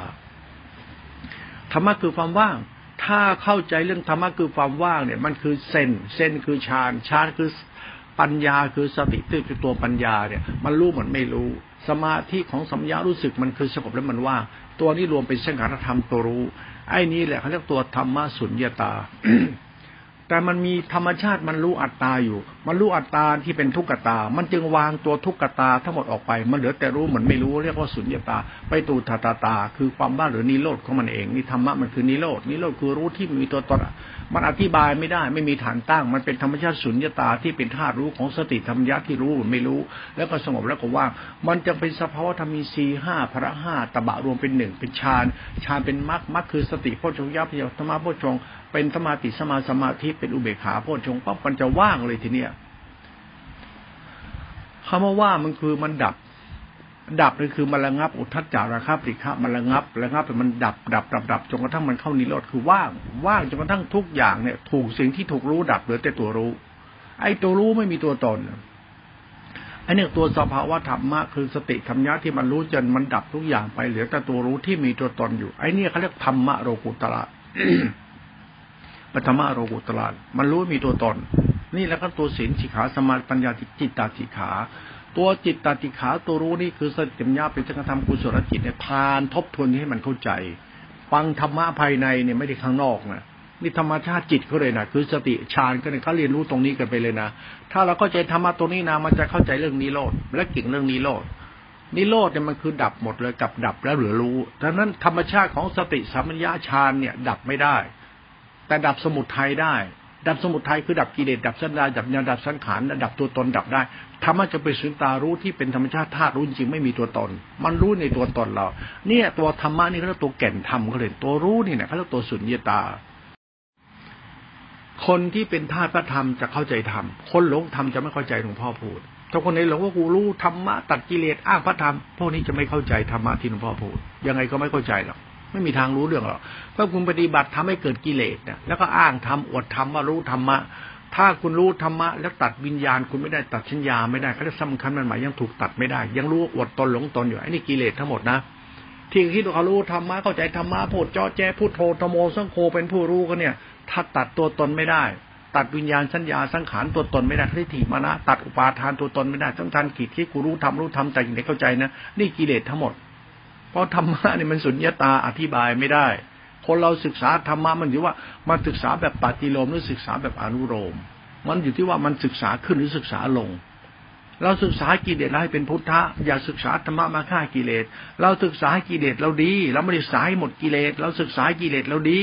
ธรรมะคือความว่าง ถ้าเข้าใจเรื่องธรรมะคือความว่างเนี่ย มันคือเซนเซนคือฌานฌานคือปัญญาคือสติที่คือตัวปัญญาเนี่ย มันรู้เหมือนไม่รู้ สมาธิของสัมยารู้สึกมันคือสงบแล้วมันว่าง ตัวนี้รวมเป็นสังขารธรรมตัวรู้ ไอ้นี้แหละเขาเรียกตัวธรรมะสุญญตา แต่มันมีธรรมชาติมันรู้อัตตาอยู่ มันรู้อัตตาที่เป็นทุกขตา มันจึงวางตัวทุกขตาทั้งหมดออกไป มันเหลือแต่รู้เหมือนไม่รู้เรียกว่าสุญญตา ไปตูตาตาตา คือความบ้าหรือนิโรธของมันเองนี่ธรรมะมันคือนิโรธนิโรธคือรู้ที่มีตัวตนมันอธิบายไม่ได้ ไม่มีฐานตั้ง มันเป็นธรรมชาติสุญญตาที่เป็นธาตุรู้ของสติธรรมยะที่รู้ไม่รู้ แล้วก็สงบแล้วก็ว่างมันจะเป็นสภาวะธรรมีสีห้าพระห้าตบะรวมเป็นหนึ่งเป็นฌานฌานเป็นมรรคมรรคคือสติโพชฌงยะพยธรรมะโพชฌง เป็นสมาติสมาสมาธิเป็นอุเบกขาโพชฌงปั๊บมันจะว่างเลยทีเนี้ยคำว่าว่ามันคือมันดับ ดับนี่คือมันระงับอุทัจจาราคาปริฆะมันระงับระงับเป็นมันดับดับดับดับจนกระทั่งมันเข้านิโรธคือว่างว่างจนกระทั่งทุกอย่างเนี่ย ถูกสิ่งที่ถูกรู้ดับเหลือแต่ตัวรู้ ไอ้ตัวรู้ไม่มีตัวตนไอ้เนี่ยตัวสภาวะธรรมะคือสติธรรมะที่มันรู้จนมันดับทุกอย่างไปเหลือแต่ตัวรู้ที่มีตัวตนอยู่ ไอ้นี่ยเขาเรียกธรรมะโรกุตระ ปฐมะโรกุตระมันรู้มีตัวตน นี่แล้วก็ตัวศีลสิขาสมาปัญญาจิตตาสิขา ตัวจิตตาสิขาตัวรู้นี่คือสติปัญญาเป็นสังฆธรรมกุศลจิตเนี่ยพานทบทวนให้มันเข้าใจ ฟังธรรมะภายในเนี่ยไม่ได้ข้างนอกนะนี่ธรรมชาติจิตเขาเลยนะคือสติฌานก็เนี่ยเขาเรียนรู้ตรงนี้กันไปเลยนะถ้าเราเข้าใจธรรมะตรงนี้นะมันจะเข้าใจเรื่องนิโรธและเก่งเรื่องนิโรธนิโรธเนี่ยมันคือดับหมดเลยกับดับแล้วเหลือรู้ดังนั้นธรรมชาติของสติสัมปญญาฌานเนี่ยดับไม่ได้ แต่ดับสมุทัยได้ ดับสมุทัยคือดับกิเลสดับสัญญาดับญาดับสังขารดับตัวตนดับได้ธรรมะจะเป็นสุญตารู้ที่เป็นธรรมชาติธาตุรู้จริงไม่มีตัวตน มันรู้ในตัวตนเรา เนี่ยตัวธรรมะนี่เขาเรียกตัวแก่นธรรมเขาเลยตัวรู้นี่เนี่ยเขาเรียกตัวสุญญตา คนที่เป็นธาตุพระธรรมจะเข้าใจธรรมคนหลงธรรมจะไม่เข้าใจหลวงพ่อพูดถ้าคนไหนหลงว่ากูรู้ธรรมะตัดกิเลสอ้างพระธรรมพวกนี้จะไม่เข้าใจธรรมะที่หลวงพ่อพูดยังไงก็ไม่เข้าใจหรอก ไม่มีทางรู้เรื่องหรอกเพราะคุณปฏิบัติทำให้เกิดกิเลสเนี่ยแล้วก็อ้างทำอดทำว่ารู้ธรรมะถ้าคุณรู้ธรรมะแล้วตัดวิญญาณคุณไม่ได้ตัดชัญญาไม่ได้เขาจะสำคัญมันหมายยังถูกตัดไม่ได้ ยังรู้อดตนหลงตนอยู่ไอ้นี่กิเลสทั้งหมดนะที่คิดว่าเขารู้ธรรมะเข้าใจธรรมะพูดจอแจพูดโทธโมสังโฆเป็นผู้รู้ก็เนี่ย ถ้าตัดตัวตนไม่ได้ ตัดวิญญาณสัญญาสังขารตัวตนไม่ได้ทิฏฐิมานะตัดอุปาทานตัวตนไม่ได้ทั้งทันกิจที่กูรู้ทำรู้ทำแต่ยังไงเข้าใจนะนี่กิเลสทั้งหมด เพราะธรรมะนี่มันสุญญตาอธิบายไม่ได้ คนเราศึกษาธรรมะมันอยู่ว่ามันศึกษาแบบปฏิโลมหรือศึกษาแบบอนุโลมมันอยู่ที่ว่ามันศึกษาขึ้นหรือศึกษาลง เราศึกษากิเลสให้เป็นพุทธะอย่าศึกษาธรรมะมาฆ่ากิเลส เราศึกษากิเลสเราดี เราไม่ได้สายหมดกิเลส เราศึกษากิเลสเราดี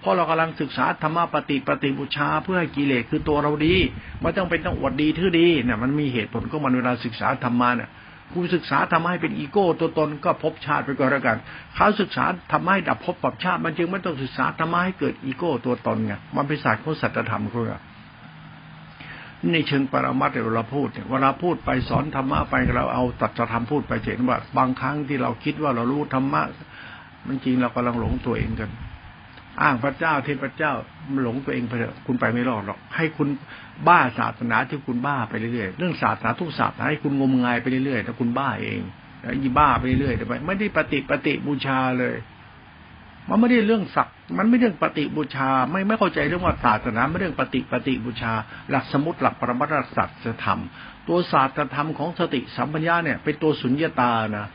เพราะเรากำลังศึกษาธรรมะปฏิปฏิบูชา เพื่อให้กิเลสคือตัวเราดีไม่ต้องเป็นต้องอวดดีทื่อดีเนี่ยมันมีเหตุผลก็มันเวลาศึกษาธรรมะเนี่ย กูศึกษาทำให้เป็นอีโก้ตัวตนก็พบชาติไปก่อนแล้วกัน เขาศึกษาทำให้ดับพบปรับชาติ มันจึงไม่ต้องศึกษาทำให้เกิดอีโก้ตัวตนไงมันเป็นศาสตร์ของสัจธรรมเขาในเชิงปรมัตถ์เราพูดเนี่ยเวลาพูดไปสอนธรรมะไปเราเอาตัดธรรมพูดไปเห็นว่า บางครั้งที่เราคิดว่าเรารู้ธรรมะมันจริงเรากำลังหลงตัวเองกัน อ้างพระเจ้าเทพเจ้า หลงตัวเองไปเถอะคุณไปไม่รอดหรอก ให้คุณบ้าศาสนาที่คุณบ้าไปเรื่อยๆเรื่องศาสนาทุกศาสนาให้คุณงมงายไปเรื่อยๆถ้าคุณบ้าเองยี่บ้าไปเรื่อยๆไปไม่ได้ปฏิปฏิบูชาเลย มันไม่ได้เรื่องศักมันไม่เรื่องปฏิบูชา ไม่ไม่เข้าใจเรื่องว่าศาสนาไม่เรื่องปฏิปฏิบูชา หลักสมุติหลักปรมัตถสัจธรรม ตัวศาสตรธรรมของสติสัมปัญญาเนี่ยเป็นตัวสุญญตานะ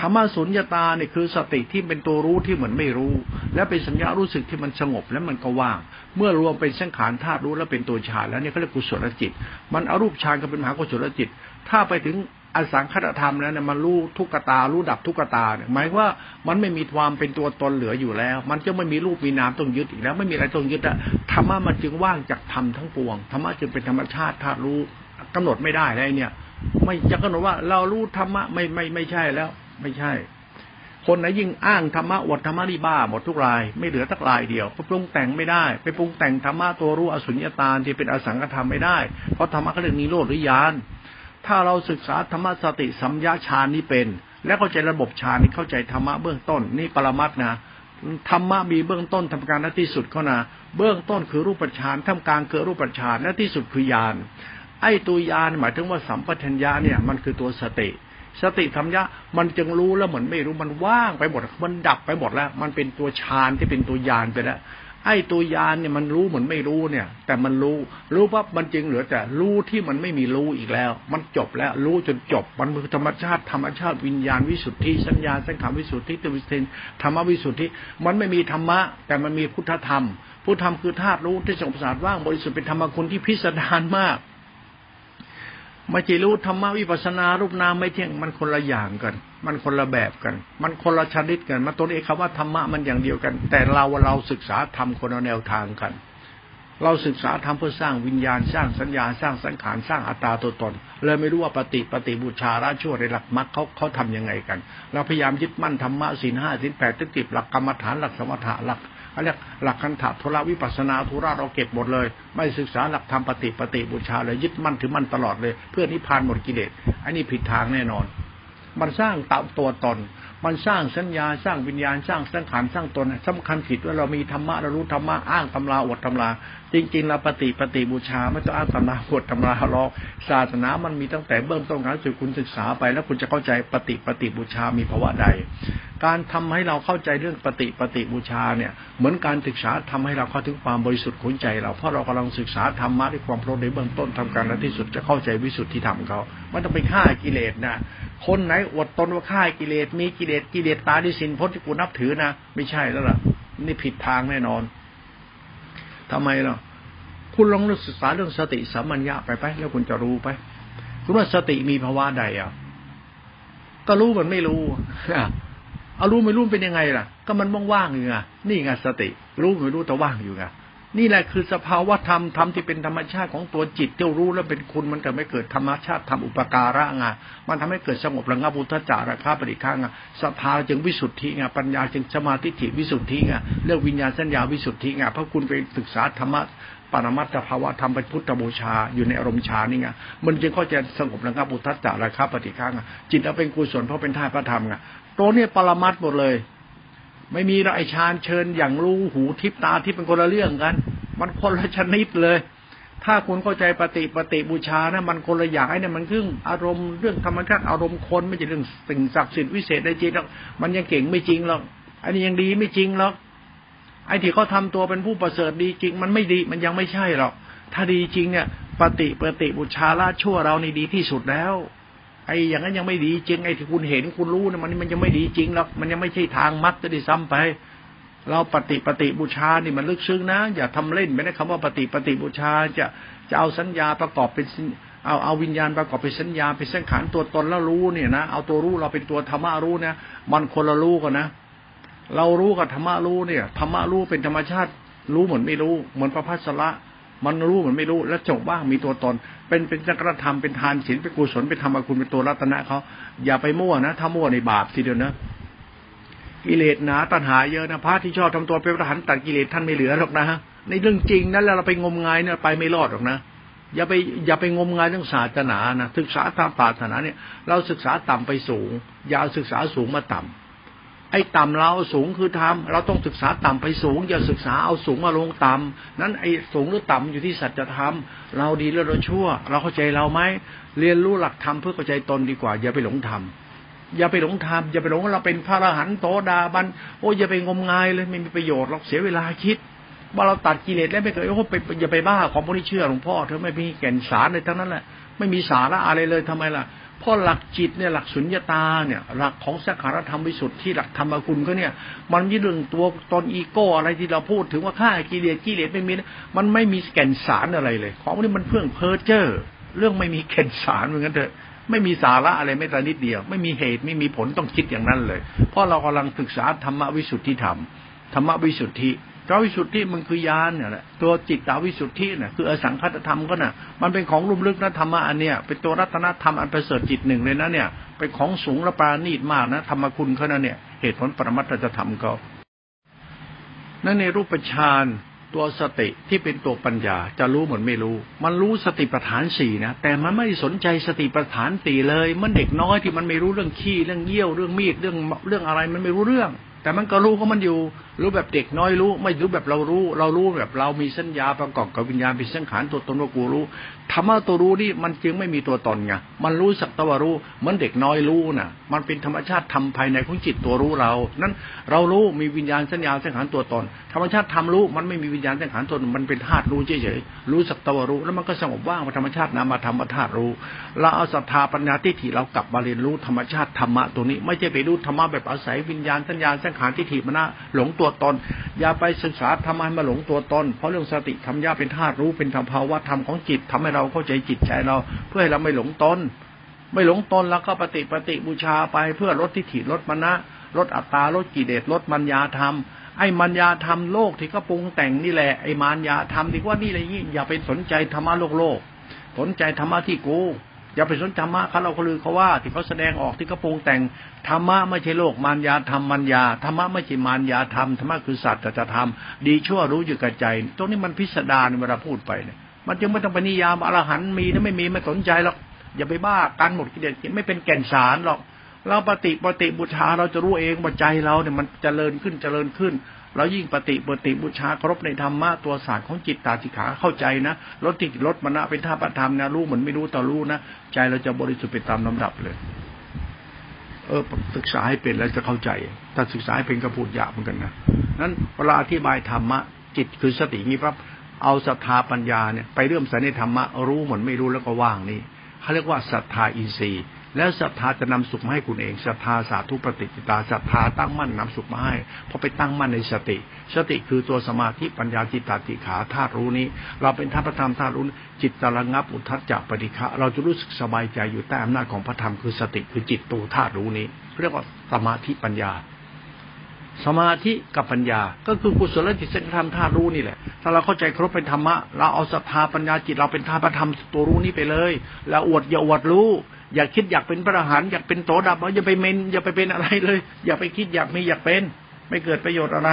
ธรรมะสุญญตาเนี่ยคือสติที่เป็นตัวรู้ที่เหมือนไม่รู้ และเป็นสัญญารู้สึกที่มันสงบแล้วมันก็ว่าง เมื่อรวมเป็นสังขารธาตุรู้แล้วเป็นตัวฌานแล้วเนี่ยเขาเรียกกุศลจิต มันอรูปฌานก็เป็นมหากุศลจิต ถ้าไปถึงอสังคตธรรมแล้วเนี่ยมันรู้ทุกตารู้ดับทุกตาเนี่ยหมายว่ามันไม่มีความเป็นตัวตนเหลืออยู่แล้ว มันจะไม่มีรูปมีนามต้องยึดอีกแล้ว ไม่มีอะไรต้องยึดอะธรรมะมันจึงว่างจากธรรมทั้งปวงธรรมะจึงเป็นธรรมชาติธาตุรู้กำหนดไม่ได้แล้วเนี่ย ไม่จะกำหนดว่าเรารู้ธรรมะไม่ไม่ไม่ใช่แล้ว ไม่ใช่ คนไหนยิ่งอ้างธรรมะอวดธรรมะนี่บ้าหมดทุกราย ไม่เหลือตักรายเดียวปรุงแต่งไม่ได้ ไปปรุงแต่งธรรมะตัวรู้อสุญญตาที่เป็นอสังขธรรมไม่ได้ เพราะธรรมะเขาเรียกนิโรธหรือญาณถ้าเราศึกษาธรรมะสติสัมยาฌานนี้เป็น และเข้าใจระบบฌานนี้เข้าใจธรรมะเบื้องต้นนี่ปรมัตนะธรรมะมีเบื้องต้นทำการและที่สุดเขานะเบื้องต้นคือรูปฌานทำกลางคือรูปฌานและที่สุดคือญาณไอ้ตัวยานหมายถึงว่าสัมปชัญญะเนี่ยมันคือตัวสติ สติธรรมยะมันจึงรู้แล้วเหมือนไม่รู้มันว่างไปหมด มันดับไปหมดแล้ว มันเป็นตัวฌานที่เป็นตัวยานไปแล้วไอ้ตัวยานเนี่ยมันรู้เหมือนไม่รู้เนี่ย แต่มันรู้ รู้ว่ามันจึงเหลือแต่รู้ที่มันไม่มีรู้อีกแล้ว มันจบแล้วรู้จนจบ มันคือธรรมชาติธรรมชาติวิญญาณวิสุทธิสัญญาสังขารวิสุทธิตวิสินธรรมวิสุทธิ มันไม่มีธรรมะ แต่มันมีพุทธธรรม พุทธธรรมคือธาตุรู้ที่สงสารว่างบริสุทธิ์เป็นธรรมคุณที่พิสดารมาก ไม่ใช่รู้ธรรมวิปัสนารูปนามไม่เที่ยงมันคนละอย่างกัน มันคนละแบบกัน มันคนละชนิดกันมาตัวเองคำว่าธรรมะมันอย่างเดียวกัน แต่เราเราศึกษาธรรมคนละแนวทางกัน เราศึกษาธรรมเพื่อสร้างวิญญาณสร้างสัญญาสร้างสังขารสร้างอัตตาตัวตนเลยไม่รู้ว่าปฏิปฏิบูชาราชั่วในหลักมรรคเขาเขาทำยังไงกัน เราพยายามยึดมั่นธรรมะสินห้าสินแปดติดหลักกรรมฐานหลักสมถะหลัก เขาเรียกหลักคันถาธุระวิปัสนาธุระเราเก็บหมดเลย ไม่ศึกษาหลักธรรมปฏิปฏิบูชาเลยยึดมั่นถือมั่นตลอดเลย เพื่อนิพพานหมดกิเลสอันนี้ผิดทางแน่นอน มันสร้างตาตัวตน มันสร้างสัญญาสร้างวิญญาณสร้างสังขารสร้างตนสำคัญผิดว่าเรามีธรรมะเรารู้ธรรมะอ้างตำราอดตำราจริงๆเราปฏิปฏิบูชาไม่ต้องอ้างตำราอดตำราหรอกศาสนามันมีตั้งแต่เบื้องต้นการสุดคุณศึกษาไป แล้วคุณจะเข้าใจปฏิปฏิบูชามีภาวะใด การทำให้เราเข้าใจเรื่องปฏิปฏิบูชาเนี่ย เหมือนการศึกษาทำให้เราเข้าถึงความบริสุทธิ์ของใจ เราเพราะเรากำลังศึกษาธรรมะด้วยความโปรดในเบื้องต้นทำการและที่สุดจะเข้าใจวิสุทธิธรรมเขาไมันต้องไปฆ่ากิเลสนะคนไหนอดตนว่าฆ่ากิเลสมีกิเลสกิเลสตาดิสินพ้นที่กูนับถือนะ ไม่ใช่แล้วล่ะนี่ผิดทางแน่นอน ทำไมล่ะคุณลองศึกษาเรื่องสติสัมมัญญะไปไปแล้วคุณจะรู้ไป คุณว่าสติมีภาวะใดอะก็รู้มันไม่รู้เอารู้ไม่รู้เป็นยังไงล่ะ ก็มันว่างๆอยู่ไงนี่ไงสติ รู้ไม่รู้แต่ว่างอยู่ไง นี่แหละคือสภาวะธรรมธรรมที่เป็นธรรมชาติของตัวจิตที่รู้แล้วเป็นคุณมันเกิดไม่เกิดธรรมชาติทำอุปการะไงมันทำให้เกิดสงบระงับอุทจาระคาปริฆาไงสภาจึงวิสุทธิไงปัญญาจึงสมาธิิวิสุทธิไงเรื่องวิญญาณสัญญาวิสุทธิไงเพราะคุณไปศึกษาธรรมะปรมัตถภาวะธรรมเป็นพุทธบูชาอยู่ในอารมณ์ฌานนี่ไงมันจึงก็จสงบระงับอุทจาระคาปฏิฆาไงจิตเราเป็นกุศลเพราะเป็นธาพระธรรมไงตัวนี้ปรมัตหมดเลย ไม่มีไรฌานเชิญอย่างรู้หูทิพตาที่เป็นคนละเรื่องกัน มันคนละชนิดเลย ถ้าคุณเข้าใจปฏิปฏิบูชานะมันคนละอย่างไอ้นี่ยมันเรื่องอารมณ์เรื่องธรรมชาติอารมณ์คนไม่ใช่เรื่องสิ่งศักดิ์สิทธิ์วิเศษได้จริงหรอกมันยังเก่งไม่จริงหรอกอันนี้ยังดีไม่จริงหรอกไอ้ที่เขาทาตัวเป็นผู้ประเสริฐดีจริง มันไม่ดีมันยังไม่ใช่หรอกถ้าดีจริงเนี่ย ปฏิปฏิบูชาละชั่วเรานี่ดีที่สุดแล้ว ไอ้อย่างนั้นยังไม่ดีจริงไอ้ที่คุณเห็นคุณรู้เนี่ยมันมันยังไม่ดีจริงหรอกมันยังไม่ใช่ทางมัดจะได้ซ้ำไป เราปฏิปฏิบูชานี่มันลึกซึ้งนะ อย่าทำเล่นไม่ได้คำว่าปฏิปฏิบูชาจะจะเอาสัญญาประกอบเป็นเอาเอาวิญญาณประกอบเป็นสัญญาเป็นสังขารตัวตนแล้วรู้เนี่ยนะเอาตัวรู้เราเป็นตัวธรรมะรู้เนี่ยมันคนละรู้กันนะ เรารู้กับธรรมะรู้เนี่ยธรรมะรู้เป็นธรรมชาติรู้เหมือนไม่รู้ เหมือนพระพัสระ มันรู้เหมือนไม่รู้แล้วจบว่างมีตัวตน เป็นเป็นจักรธรรมเป็นทานศีลเป็นกุศลเป็นธรรมคุณเป็นตัวรัตนะเขาอย่าไปมั่วนะ ถ้ามั่วในบาปทีเดียวนะกิเลสหนาตัณหาเยอะนะพระที่ชอบทำตัวเป็นพระหันตัดกิเลสท่านไม่เหลือหรอกนะฮะในเรื่องจริงนั้นแล้วเราไปงมงายเนี่ยไปไม่รอดหรอกนะอย่าไปอย่าไปงมงายเรื่องศาสนานะศึกษาตามศาสนาเนี่ย เราศึกษาต่ำไปสูง อย่าศึกษาสูงมาต่ำ ไอ้ต่ำเราสูงคือทำเราต้องศึกษาต่ำไปสูง อย่าศึกษาเอาสูงมาลงต่ำนั้นไอ้สูงหรือต่ำอยู่ที่สัจธรรมเราดีแล้วเราชั่ว เราเข้าใจเราไหมเรียนรู้หลักธรรมเพื่อเข้าใจตนดีกว่า อย่าไปหลงธรรมอย่าไปหลงธรรมอย่าไปหลงเราเป็นพระอรหันต์โตดาบันโอ้อย่าไปงมงายเลยไม่มีประโยชน์หรอกเสียเวลาคิด ว่าเราตัดกิเลสแล้วไม่เคยโอ้ไปอย่าไปบ้าของพวกนี้เชื่อหลวงพ่อเธอไม่มีแก่นสารเลยทั้งนั้นแหละไม่มีสาระอะไรเลยทำไมล่ะ เพราะหลักจิตเนี่ยหลักสุญญตาเนี่ย หลักของสังขารธรรมวิสุทธิหลักธรรมคุณก็เนี่ย มันมีเรื่องตัวตนอีโก้อะไรที่เราพูดถึงว่าฆ่ากิเลสกิเลสไม่มีมันไม่มีแก่นสารอะไรเลย ของนี้มันเพื่องเพ้อเจ้อเรื่องไม่มีแก่นสารเหมือนกันเถอะไม่มีสาระอะไรไม่แต่นิดเดียว ไม่มีเหตุไม่มีผลต้องคิดอย่างนั้นเลย เพราะเรากำลังศึกษาธรรมวิสุทธิธรรมธรรมวิสุทธิ พระวิสุทธิมันคือยานเนี่ยแหละตัวจิตตาวิสุทธิเนี่ยคืออสังคตธรรมก็น่ะ มันเป็นของลุ่มลึกนะธรรมะอันเนี้ยเป็นตัวรัตนธรรมอันประเสริฐจิตหนึ่งเลยนะเนี่ยเป็นของสูงและปราณีตมากนะธรรมคุณเขานะเนี่ยเหตุผลปรมัตถธรรมเขานั่นในรูปฌานตัวสติที่เป็นตัวปัญญาจะรู้เหมือนไม่รู้ มันรู้สติปัฏฐานสี่นะแต่มันไม่สนใจสติปัฏฐานสี่เลยมันเด็กน้อยที่มันไม่รู้เรื่องขี้เรื่องเยี่ยวเรื่องมีดเรื่องเรื่องอะไรมันไม่รู้เรื่อง แต่มันก็รู้ก็มันอยู่ รู้แบบเด็กน้อยรู้ ไม่รู้แบบเรารู้ เรารู้แบบเรามีสัญญาประกอบกับวิญญาณเป็นสังขารตัวตนว่ากูรู้ธรรมะตัวรู้นี่มันจึงไม่มีตัวตนไงมันรู้สักตะวรู้เหมือนเด็กน้อยรู้น่ะ มันเป็นธรรมชาติทำภายในของจิตตัวรู้เรา นั้นเรารู้มีวิญญาณสัญญาสังขารตัวตน ธรรมชาติทำรู้มันไม่มีวิญญาณสังขารตัวตนมันเป็นธาตุรู้เฉยๆรู้สักตะวรู้ แล้วมันก็สงบว่างธรรมชาตินามาธรรมธาตุรู้เราเอาศรัทธาปัญญาทิฏฐิเรากลับมาเรียนรู้ธรรมชาติธรรมะตัวนี้ ไม่ใช่ไปรู้ธรรมะแบบอาศัยวิญญาณสัญญาสังขารทิฏฐิมนะหลงตัวตน อย่าไปศึกษาทำไมมาหลงตัวตน เพราะเรื่องสติธรรมญาเป็นธาตุรู้เป็นธรรมภาวะธรรมของจิตทำให้เราเข้าใจจิตใจเรา เพื่อให้เราไม่หลงตนไม่หลงตนแล้วก็ปฏิปฏิบูชาไปเพื่อลดทิฏฐิลดมณะลดอัตตาลดกิเลสลดมัญญาธรรมไอ้มัญญาธรรมโลกที่ก็ปรุงแต่งนี่แหละไอ้มารยาธรรมที่ว่านี่อะไรนี่อย่าไปสนใจธรรมะโลกโลก สนใจธรรมะที่กู อย่าไปสนธรรมะเขาเราเขาลือเขาว่าที่เขาแสดงออกที่เขาปรุงแต่งธรรมะไม่ใช่โลกมารยาธรรมมัญญาธรรมะไม่ใช่มารยาธรรมธรรมะคือสัตว์จะทำดีชั่วรู้อยู่กับใจ ตรงนี้มันพิสดารเวลาพูดไปเนี่ยมันจึงไม่ต้องไปนิยามอรหันต์มีถ้าไม่มีไม่สนใจหรอกอย่าไปบ้ากันหมดกิเลสไม่เป็นแก่นสารหรอกเราปฏิปฏิบูชาเราจะรู้เองว่าใจเราเนี่ยมันเจริญขึ้นเจริญขึ้น เรายิ่งปฏิปฏิบูชาเคารพในธรรมะตัวศาสตร์ของจิตตาจิขาเข้าใจนะลดติดลดมณะเป็นท่าประธรรมนะรู้เหมือนไม่รู้ต่อรู้นะใจเราจะบริสุทธิ์ไปตามลำดับเลย เออศึกษาให้เป็นแล้วจะเข้าใจถ้าศึกษาให้เป็นก็พูดยากเหมือนกันนะนั้นเวลาอธิบายธรรมะจิตคือสตินี้ปั๊บเอาศรัทธาปัญญาเนี่ยไปเรื่มใส่ในธรรมะรู้เหมือนไม่รู้แล้วก็ว่างนี่เขาเรียกว่าศรัทธาอินทรีย์ แล้วศรัทธาจะนำสุขมาให้คุณเองศรัทธาสาธุปฏิจิตาศรัทธาตั้งมั่นนำสุขมาให้พอไปตั้งมั่นในสติ สติคือตัวสมาธิปัญญาจิตตาติขาธาตุรู้นี้ เราเป็นธาตุพระธรรมธาตุรู้จิตตระงับอุทัศจักปฏิฆะเราจะรู้สึกสบายใจอยู่ใต้อำนาจของพระธรรมคือสติคือจิตตัวธาตุรู้นี้เรียกว่าสมาธิปัญญาสมาธิกับปัญญา ก็คือกุศลจิตสังธรรมธาตุรู้นี่แหละ ถ้าเราเข้าใจครบเป็นธรรมะ เราเอาศรัทธาปัญญาจิตเราเป็นธาตุพระธรรมตัวรู้นี้ไปเลย แล้วอวดอย่าอวดรู้ อย่าคิดอยากเป็นพระอรหันต์อยากเป็นโตดับอย่าไปเมนอย่าไปเป็นอะไรเลย อย่าไปคิดอยากมีอยากเป็น ไม่เกิดประโยชน์อะไร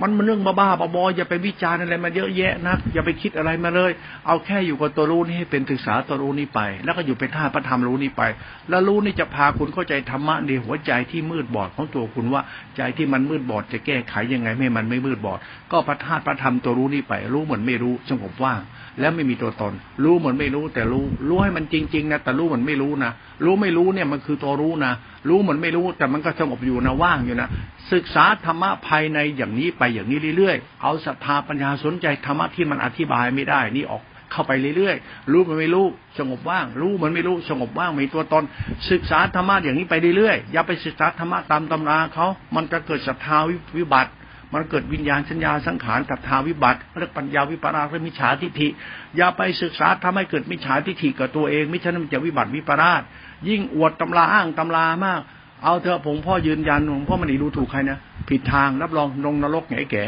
มันมันเรื่องบ้าๆบอๆอย่าไปวิจารณ์อะไรมาเยอะแยะนะอย่าไปคิดอะไรมาเลย เอาแค่อยู่กับตัวรู้นี่ให้เป็นศึกษาตัวรู้นี้ไป แล้วก็อยู่เป็นท่าพระธรรมรู้นี้ไป แล้วรู้นี่จะพาคุณเข้าใจธรรมะในหัวใจที่มืดบอดของตัวคุณว่าใจที่มันมืดบอดจะแก้ไขยังไงไม่มันไม่มืดบอด ก็พระธาตุพระธรรมตัวรู้นี้ไป รู้เหมือนไม่รู้สงบว่าง แล้วไม่มีตัวตน รู้เหมือนไม่รู้แต่รู้ รู้ให้มันจริง ๆ นะแต่รู้เหมือนไม่รู้นะรู้ไม่รู้เนี่ยมันคือตัวรู้นะ รู้เหมือนไม่รู้แต่มันก็สงบอยู่นะว่างอยู่นะศึกษาธรรมะภายในอย่างนี้ไปอย่างนี้เรื่อยๆ เอาศรัทธาปัญญาสนใจธรรมะที่มันอธิบายไม่ได้นี่ออกเข้าไปเรื่อยๆ รู้มันไม่รู้สงบว่าง รู้มันไม่รู้สงบว่างมีตัวตน ศึกษาธรรมะอย่างนี้ไปเรื่อยๆ อย่าไปศึกษาธรรมะตามตำราเขามันจะเกิดศรัทธาวิบัติ มันเกิดวิญญาณสัญญาสังขารตัทาวิบัติเรียกปัญญาวิปราสมิจฉาทิฏฐิ อย่าไปศึกษาทำให้เกิดมิจฉาทิฏฐิกับตัวเอง มิฉะนั้นจะวิบัติวิปราส ยิ่งอวดตำราอ้างตำรามาก เอาเถอะผมพ่อยืนยันผมพ่อมันนี่รู้ถูกใครนะผิดทางรับรองลงนรกไงแก่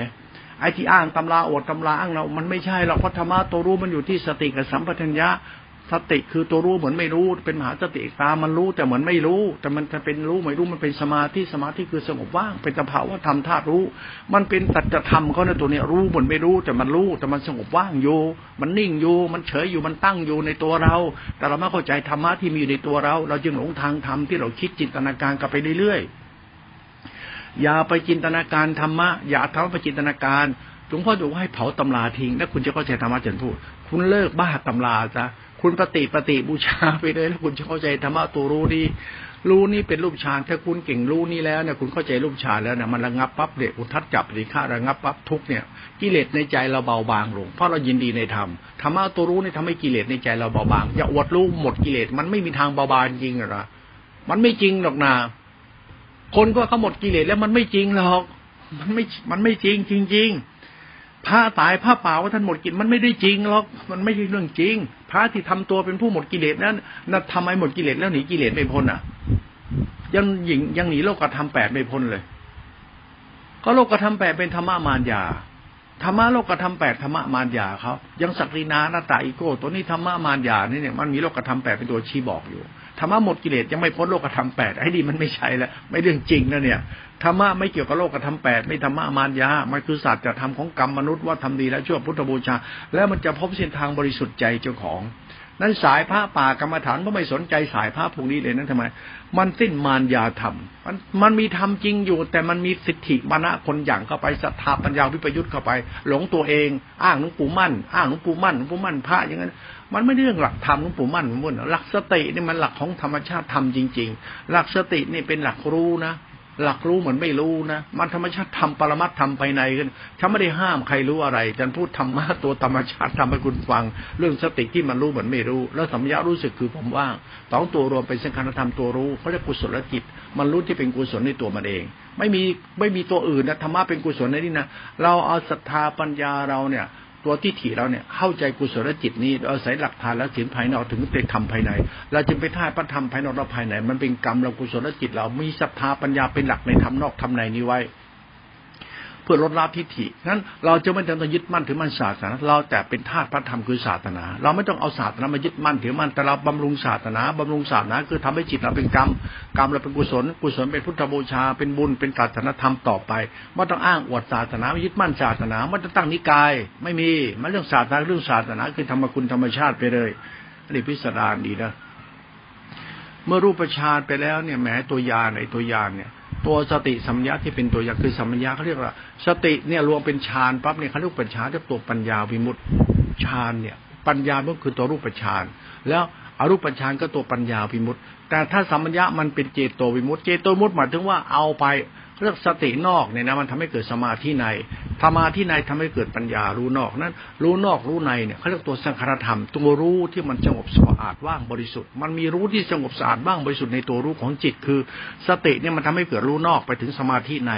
ไอ้ที่อ้างตำราอวดตำราอ้างเรา มันไม่ใช่หรอกเพราะธรรมะตัวรู้มันอยู่ที่สติกับสัมปชัญญะ สติคือตัวรู้เหมือนไม่รู้ เป็นมหาสติตามันรู้แต่เหมือนไม่รู้ แต่มันจะเป็นรู้ไม่รู้มันเป็นสมาธิสมาธิคือสงบว่างเป็นสภาวะธรรมธาตุรู้ มันเป็นตัจธรรมเขาในตัวเนี้ยรู้เหมือนไม่รู้ แต่มันรู้แต่มันสงบว่างอยู่ มันนิ่งอยู่มันเฉยอยู่มันตั้งอยู่ในตัวเรา แต่เราไม่เข้าใจธรรมะที่มีอยู่ในตัวเรา เราจึงหลงทางธรรมที่เราคิดจินตนาการกลับไปเรื่อยๆอย่าไปจินตนาการธรรมะอย่าทำไปจินตนาการหลวงพ่อดูให้เผาตำราทิ้งแล้วคุณจะเข้าใจธรรมะเจนพูด คุณเลิกบ้าตำราซะ คุณปฏิปฏิบูชาไปเลยแล้วคุณจะเข้าใจธรรมะตัวรู้ดีรู้นี่เป็นรูปฌานถ้าคุณเก่งรู้นี่แล้วเนี่ยคุณเข้าใจรูปฌานแล้วเนี่ยมันระงับปั๊บเด็กอุทัดจับสิฆาระงับปั๊บทุกเนี่ยกิเลสในใจเราเบาบางลงเพราะเรายินดีในธรรมธรรมะตัวรู้นี่ทำให้กิเลสในใจเราเบาบางอย่าอวดรู้หมดกิเลสมันไม่มีทางเบาบางจริงหรอมันไม่จริงหรอกนาคนก็เขาหมดกิเลสแล้วมันไม่จริงหรอก มันไม่มันไม่จริงจริงๆ พระตายพระป่าว่าท่านหมดกิเลสมันไม่ได้จริงหรอกมันไม่ใช่เรื่องจริง พระที่ทำตัวเป็นผู้หมดกิเลสนั้นนั่นทำไมหมดกิเลสแล้วหนีกิเลสไม่พ้นอะ ยังหญิงยังหนีโลกธรรมแปดไม่พ้นเลย ก็โลกธรรมแปดเป็นธรรมะมารยา ธรรมะโลกธรรมแปดธรรมะมารยาเขายังสักรินานาตาอิโก้ ตัวนี้ธรรมะมารยานี่เนี่ยมันมีโลกธรรมแปดเป็นตัวชี้บอกอยู่ธรรมะหมดกิเลสยังไม่พ้นโลกธรรมแปดไอ้ดีมันไม่ใช่แล้วไม่เรื่องจริงนะเนี่ยธรรมะไม่เกี่ยวกับโลกธรรมแปดไม่ธรรมะมารยามันคือศาสตร์จะทำของกรรมมนุษย์ว่าทำดีแล้วชั่วพุทธบูชา แล้วมันจะพบเส้นทางบริสุทธิ์ใจเจ้าของ นั้นสายพระป่ากรรมฐานก็ไม่สนใจสายพระพวกนี้เลยนั้นทำไม มันสิ้นมารยาธรรม มันมันมีธรรมจริงอยู่ แต่มันมีสิทธิมานะคนอย่างเข้าไปศรัทธาปัญญาวิปยุทธ์เข้าไป หลงตัวเอง อ้างหลวงปู่มั่น อ้างหลวงปู่มั่นหลวงปู่มั่นพระอย่างนั้น มันไม่เรื่องหลักธรรมหลวงปู่มั่นมุ่นหลักสตินี่มันหลักของธรรมชาติธรรมจริง ๆ หลักสตินี่เป็นหลักรู้นะ หลักรู้เหมือนไม่รู้นะ มันธรรมชาติทำปรมัตทำภายในกันฉันไม่ได้ห้ามใครรู้อะไรฉันพูดธรรมะตัวธรรมชาติทำให้คุณฟัง เรื่องสติที่มันรู้เหมือนไม่รู้ แล้วสัมยารู้สึกคือผมว่างสองตัวรวมเป็นสังขารธรรมตัวรู้เขาเรียกกุศลจิต มันรู้ที่เป็นกุศลในตัวมันเอง ไม่มีไม่มีตัวอื่นนะธรรมะเป็นกุศลในนี่นะเราเอาศรัทธาปัญญาเราเนี่ย ตัวที่ถี่เราเนี่ยเข้าใจกุศลจิตนี้อาศัยหลักฐานและศีลภายนอกถึงไปทำภายใน เราจึงไปท่าพระธรรมภายนอกและภายใน มันเป็นกรรมเรากุศลจิต เรามีศรัทธาปัญญาเป็นหลักในธรรมนอกธรรมในนี้ไว้ เพื่อลดละทิฏฐินั้นเราจะไม่จำต้องยึดมั่นถือมั่นศาสนา เราแต่เป็นธาตุพระธรรมคือศาสนา เราไม่ต้องเอาศาสนามายึดมั่นถือมั่นแต่เราบำรุงศาสนาบำรุงศาสนาคือทำให้จิตเราเป็นกรรมกรรมเราเป็นกุศลกุศลเป็นพุทธบูชาเป็นบุญเป็นศาสนาธรรมต่อไปไม่ต้องอ้างอวดศาสนาไม่ยึดมั่นศาสนาไม่ต้องตั้งนิกาย ไม่มีมันเรื่องศาสนาเรื่องศาสนาคือธรรมคุณธรรมชาติไปเลยนี่พิสดารดีนะเมื่อรูปฌานไปแล้วเนี่ยแม้ตัวยาในตัวยานเนี่ย ตัวสติสัมยาที่เป็นตัวอย่างคือสัมยาเขาเรียกว่า สติเนี่ยรวมเป็นฌานปั๊บเนี่ยเขาเรียกเป็นฌานเรียกตัวปัญญาวิมุตติฌานเนี่ย ปัญญาก็คือตัวรูปฌานแล้วอรูปฌานก็ตัวปัญญาวิมุตติแต่ถ้าสัมยามันเป็นเจโตวิมุตติเจโตวิมุตติหมายถึงว่าเอาไป เรื่องสตินอกเนี่ยนะมันทำให้เกิดสมาธิในธรรมาที่ในทำให้เกิดปัญญารู้นอกนั้น รู้นอกรู้ในเนี่ยเขาเรียกตัวสังขารธรรม ตัวรู้ที่มันสงบสะอาดว่างบริสุทธิ์ มันมีรู้ที่สงบสะอาดว่างบริสุทธิ์ในตัวรู้ของจิตคือ สติเนี่ยมันทำให้เกิดรู้นอกไปถึงสมาธิใน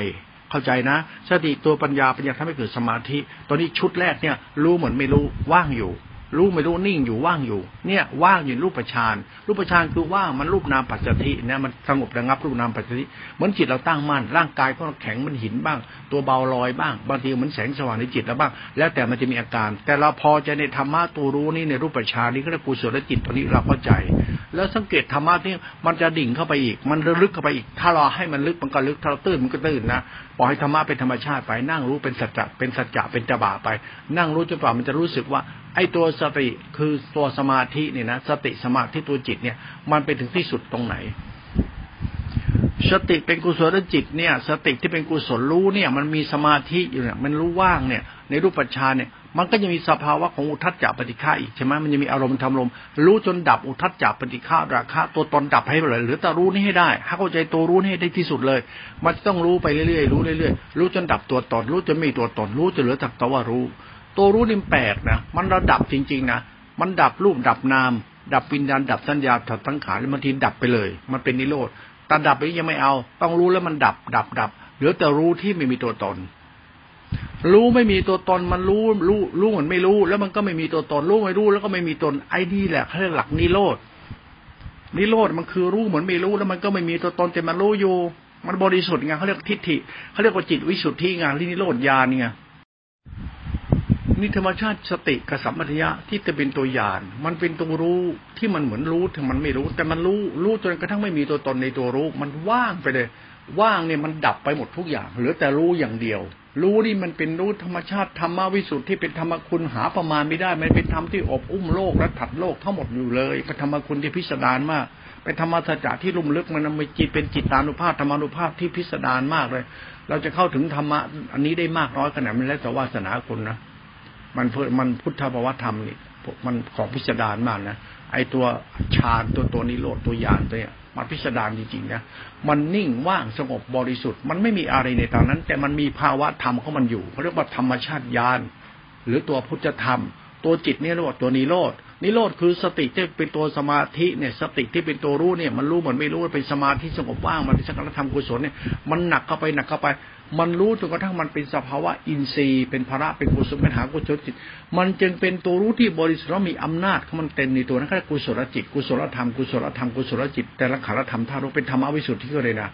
เข้าใจนะ สติตัวปัญญาปัญญาทำให้เกิดสมาธิ ตอนนี้ชุดแรกเนี่ยรู้เหมือนไม่รู้ว่างอยู่ รู้ไม่รู้นิ่งอยู่ว่างอยู่ เนี่ยว่างอยู่รูปฌานรูปฌานคือว่างมันรูปนามปัจจทิเนี่ยมันสงบระงับรูปนามปัจจทิเหมือนจิตเราตั้งมั่นร่างกายก็แข็งมันหินบ้าง ตัวเบาลอยบ้าง บางทีเหมือนแสงสว่างในจิตแล้วบ้าง แล้วแต่มันจะมีอาการ แต่เราพอจะในธรรมะตัวรู้นี่ในรูปฌานนี่ก็เรียกกุศลจิตตัวนี้เราเข้าใจ แล้วสังเกตธรรมะนี่มันจะดิ่งเข้าไปอีก มันลึกเข้าไปอีก ถ้าเราให้มันลึกมันก็ลึกถ้าเราตื้นมันก็ตื้นนะปล่อยให้ธรรมะเป็นธรรมชาติไปนั่งรู้เป็นสัจจะเป็นสัจจะเป็นจบาไป นั่งรู้จนกว่ามันจะรู้สึกว่า ไอ้ตัวสติคือตัวสมาธิเนี่ยนะสติสมาธิตัวจิตเนี่ย มันไปถึงที่สุดตรงไหน สติเป็นกุศลจิตเนี่ย สติที่เป็นกุศลรู้เนี่ย มันมีสมาธิอยู่เนี่ย มันรู้ว่างเนี่ย ในรูปปัจจาเนี่ย มันก็จะมีสภาวะของอุทัจจะปฏิฆาอีกใช่ไหมมันจะมีอารมณ์ทำลมรู้จนดับอุทัจจะปฏิฆาราคะ ตัวตนดับให้เลยหรือแต่รู้นี่ให้ได้ถ้าเข้าใจตัวรู้นี่ให้ได้ที่สุดเลย มันต้องรู้ไปเรื่อยๆรู้เรื่อยๆรู้จนดับตัวตนรู้จนไม่ตัวตนรู้จนเหลือแต่ตัวว่ารู้ ตัวรู้นี่แปลกนะมันระดับจริง ๆนะมันดับรูปดับนาม ดับวิญญาณดับสัญญาถัดทั้งขาแล้วบางทีดับไปเลย มันเป็นนิโรธแต่ดับไปยังไม่เอา ต้องรู้แล้วมันดับ ดับดับเหลือแต่รู้ที่ไม่มีตัวตน รู้ไม่มีตัวตนมันรู้รู้รู้เหมือนไม่รู้ แล้วมันก็ไม่มีตัวตน รู้ไม่รู้แล้วก็ไม่มีตนไอ้นี่แหละเขาเรียกหลักนิโรธนิโรธมันคือรู้เหมือนไม่รู้แล้วมันก็ไม่มีตัวตนแต่มันรู้อยู่ มันบริสุทธิ์ไงเขาเรียกทิฏฐิเขาเรียกว่าจิตวิสุทธิงที่นิโรธญาณเนี่ย นี่ธรรมชาติสติกับสัมปทยะที่จะเป็นตัวอย่างมันเป็นตัวรู้ที่มันเหมือนรู้แต่มันไม่รู้ แต่มันรู้รู้จนกระทั่งไม่มีตัวตนในตัวรู้ มันว่างไปเลย ว่างเนี่ยมันดับไปหมดทุกอย่าง เหลือแต่รู้อย่างเดียว รู้นี่มันเป็นรู้ธรรมชาติธรรมวิสุทธิ์ที่เป็นธรรมคุณหาประมาณไม่ได้ มันเป็นธรรมที่อบอุ้มโลกและถัดโลกทั้งหมดอยู่เลยเป็นธรรมคุณที่พิสดารมากเป็นธรรมสัจจะที่ลุ่มลึกมันมีจิตเป็นจิตตานุภาพธรรมานุภาพที่พิสดารมากเลย เราจะเข้าถึงธรรมะอันนี้ได้มากน้อยขนาดมันแล้วแต่วาสนาคุณนะ มันมันพุทธภาวธรรมนี่มันของพิสดารมากนะไอตัวฌานตัวตัวนิโรธตัวยานตัวเนี้ยมันพิสดารจริงๆนะมันนิ่งว่างสงบบริสุทธิ์ มันไม่มีอะไรในตอนนั้น แต่มันมีภาวะธรรมของมันอยู่เขาเรียกว่าธรรมชาติญาณหรือตัวพุทธธรรม ตัวจิตนี่เรียกว่าตัวนิโรธ นิโรธคือสติที่เป็นตัวสมาธิเนี่ยสติที่เป็นตัวรู้เนี่ยมันรู้เหมือนไม่รู้เป็นสมาธิสงบว่างมันเป็นสังฆธรรมกุศลเนี่ยมันหนักเข้าไปหนักเข้าไป มันรู้จนกระทั่งมันเป็นสภาวะอินทรีย์เป็นภาระเป็นกุศลเป็นหากุศลจิต มันจึงเป็นตัวรู้ที่บริสุทธิ์มีอำนาจมันเต็มในตัวนั้นคือกุศลจิตกุศลธรรมกุศลธรรมกุศลจิต แต่ละขารธรรมท่ารู้เป็นธรรมวิสุทธิ์ก็เลยนะ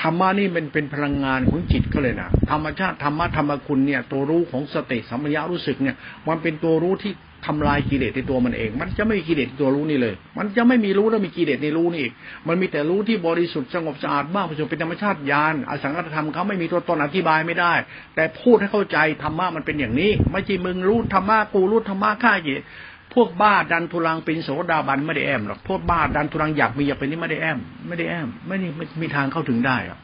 ธรรมะนี่เป็นเป็นพลังงานของจิตก็เลยนะธรรมชาติธรรมะธรรมคุณเนี่ยตัวรู้ของสติสัมปชัญญะรู้สึกเนี่ย มันเป็นตัวรู้ที่ ทำลายกิเลสในตัวมันเอง มันจะไม่มีกิเลสตัวรู้นี่เลย มันจะไม่มีรู้แล้วมีกิเลสในรู้นี่อีก มันมีแต่รู้ที่บริสุทธิ์สงบสะอาดบ้างผสมเป็นธรรมชาติญาณอสังขตธรรมเขาไม่มีตัวตนอธิบายไม่ได้ แต่พูดให้เข้าใจธรรมะมันเป็นอย่างนี้ ไม่ใช่มึงรู้ธรรมะกูรู้ธรรมะข้าเยพวกบ้าดันทุลังเป็นโสดาบันไม่ได้แอมหรอกพวกบ้าดันทุลังอยากมีอยากเป็นนี่ไม่ได้แอมไม่ได้แอมไม่ได้ไม่มีทางเข้าถึงได้หรอก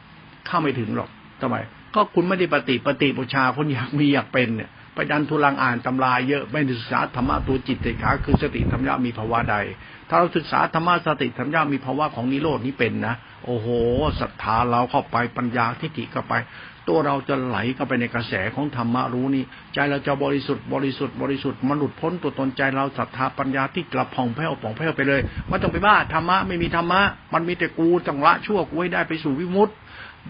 เข้าไม่ถึงหรอกทำไมก็คุณไม่ได้ปฏิปฏิบูชาคนอยากมีอยากเป็นเนี่ย ไปดันทุลังอ่านตำราเยอะไม่ศึกษาธรรมะตัวจิตเตขาคือสติธรรมยามีภาวะใด ถ้าเราศึกษาธรรมะสติธรรมยามีภาวะของนิโรดนี้เป็นนะโอ้โหศรัทธาเราเข้าไปปัญญาทิฏฐิเข้าไป ตัวเราจะไหลเข้าไปในกระแสของธรรมะรู้นี่ใจเราจะบริสุทธิ์บริสุทธิ์บริสุทธิ์มันหลุดพ้นตัวตนใจเราศรัทธาปัญญาที่กลับผ่องแผ้วผ่องแผ้วไปเลยไม่ต้องไปบ้าธรรมะไม่มีธรรมะมันมีแต่กูจังละชั่วกูให้ได้ไปสู่วิมุตติ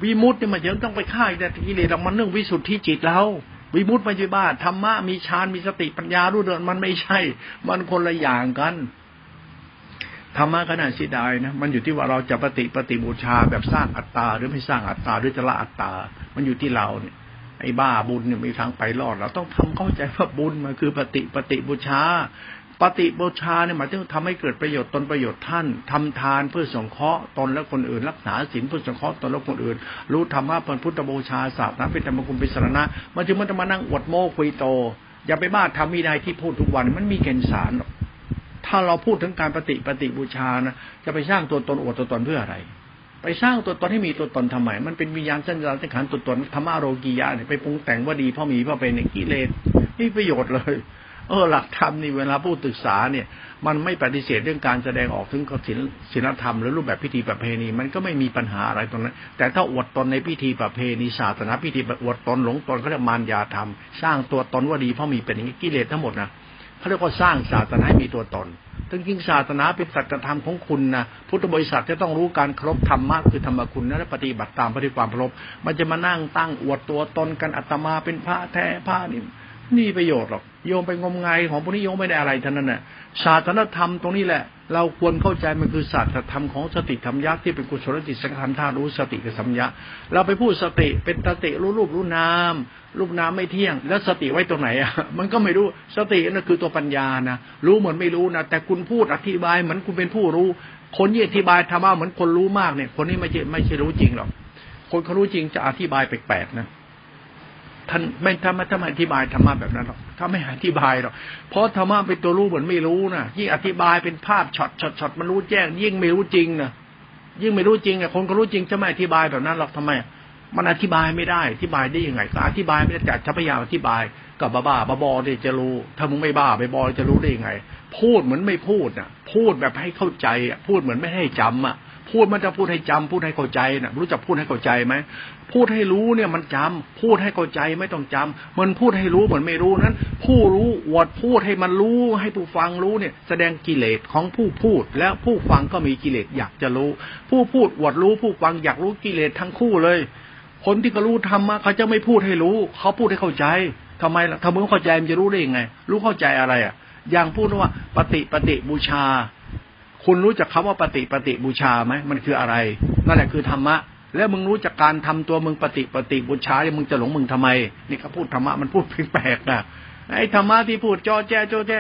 วิมุตติเนี่ยมันยังต้องไปฆ่าแต่กิเลสมันเรื่องวิสุทธิจิตเรา วิมุตไม่ใช่บ้าธรรมะมีฌานมีสติปัญญารู้เดินมันไม่ใช่ มันคนละอย่างกันธรรมะขนาดสิดายนะมันอยู่ที่ว่าเราจะปฏิปฏิบูชาแบบสร้างอัตตา หรือไม่สร้างอัตตาหรือจะละอัตตา มันอยู่ที่เราเนี่ยไอ้บ้าบุญเนี่ยมีทางไปรอด เราต้องทำเข้าใจว่าบุญมันคือปฏิปฏิบูชา ปฏิบูชาเนี่ยหมายถึงทำให้เกิดประโยชน์ตนประโยชน์ท่านทำทานเพื่อสงเคราะห์ตนและคนอื่น รักษาศีลเพื่อสงเคราะห์ตนและคนอื่น รู้ธรรมะเป็นพุทธบูชาศาสตร์นาเป็นธรรมกุลปิสรณะมันจึงมันจะมานั่งอวดโม้คุยโต อย่าไปบ้าทำมีใดที่พูดทุกวันมันมีเกณฑ์สาร ถ้าเราพูดถึงการปฏิปฏิบูชานะจะไปสร้างตัวตนอวดตัวตนเพื่ออะไรไปสร้างตัวตนให้มีตัวตนทำไม มันเป็นวิญญาณสัญญาสังขารตัวตนธรรมะโรกียะเนี่ยไปปรุงแต่งว่าดีเพราะมีเพราะเป็นกิเลสไม่ประโยชน์เลย เออหลักธรรมนี่เวลาผู้ศึกษาเนี่ย มันไม่ปฏิเสธเรื่องการแสดงออกถึงศิลศิลธรรมหรือรูปแบบพิธีประเพณี มันก็ไม่มีปัญหาอะไรตรงนั้น แต่ถ้าอวดตนในพิธีประเพณีศาสนาพิธีอวดตนหลงตนเขาเรียกมารยาธรรม สร้างตัวตนว่าดีเพราะมีเป็นอย่างนี้กิเลสทั้งหมดนะเขาเรียกว่าสร้างศาสนาให้มีตัวตนถึงจริงศาสนาเป็นสัจธรรมของคุณนะพุทธบริษัทจะต้องรู้การครบธรรมะคือธรรมคุณและปฏิบัติตามปฏิความครบมันจะมานั่งตั้งอวดตัวตนกันอัตมาเป็นพระแท้พระนี่ นี่ประโยชน์หรอกโยมไปงมงายของพวกนี้โยมไม่ได้อะไรท่านั้นน่ะศาสนธรรมตรงนี้แหละ เราควรเข้าใจมันคือศาสตรธรรมของสติธรรมยักษ์ที่เป็นกุศลจิตสังขารธารู้สติกับสัมยาเราไปพูดสติเป็นสติรู้รูปรู้นามรูปนามไม่เที่ยง แล้วสติไว้ตรงไหนอะมันก็ไม่รู้สตินั่นคือตัวปัญญานะรู้เหมือนไม่รู้นะแต่คุณพูดอธิบายเหมือนคุณเป็นผู้รู้ คนที่อธิบายธรรมะเหมือนคนรู้มากเนี่ย คนนี้ไม่ใช่ไม่ใช่รู้จริงหรอกคนเขารู้จริงจะอธิบายแปลกๆนะ ท่านไม่ทำไม่ทำอธิบายธรรมะแบบนั้นหรอกถ้าไม่อธิบายหรอกเพราะธรรมะเป็นตัวรู้เหมือนไม่รู้นะยิ่งอธิบายเป็นภาพช็อตช็อตช็อตมันรู้แจ้ง ยิ่งไม่รู้จริงนะยิ่งไม่รู้จริงอะคนก็รู้จริงจะไม่อธิบายแบบนั้นหรอกทำไม มันอธิบายไม่ได้อธิบายได้ยังไง ก็อธิบายไม่ได้แต่พยายามอธิบายกับบ้าบ้าบอเนี่ยจะรู้ ถ้ามึงไม่บ้าไปบอจะรู้ได้ยังไง พูดเหมือนไม่พูดอะ พูดแบบให้เข้าใจอะพูดเหมือนไม่ให้จำอะ พูดมันจะพูดให้จำพูดให้เข้าใจนะรู้จักพูดให้เข้าใจไหมพูดให้รู้เนี่ยมันจำพูดให้เข้าใจไม่ต้องจำมันพูดให้รู้เหมือนไม่รู้นั้น ผู้รู้วดพูดให้มันรู้ให้ผู้ฟังรู้เนี่ย แสดงกิเลสของผู้พูด แล้วผู้ฟังก็มีกิเลสอยากจะรู้ ผู้พูดวดรู้ผู้ฟังอยากรู้กิเลสทั้งคู่เลย คนที่ก็รู้ธรรมะเขาจะไม่พูดให้รู้ เขาพูดให้เข้าใจทำไมล่ะถ้ามึงเข้าใจมันจะรู้ได้ยังไง รู้เข้าใจอะไรอะอย่างพูดว่าปฏิปฏิบูชา คุณรู้จักคาว่าปฏิปฏิบูชาไหมมันคืออะไร นั่นแหละคือธรรมะ แล้วมึงรู้จักการทำตัวมึงปฏิปฏิบูชาเนี่ยมึงจะหลงมึงทำไม นี่เขาพูดธรรมะมันพูดแปลกๆนะไอ้ธรรมะที่พูดจอแจจอแจ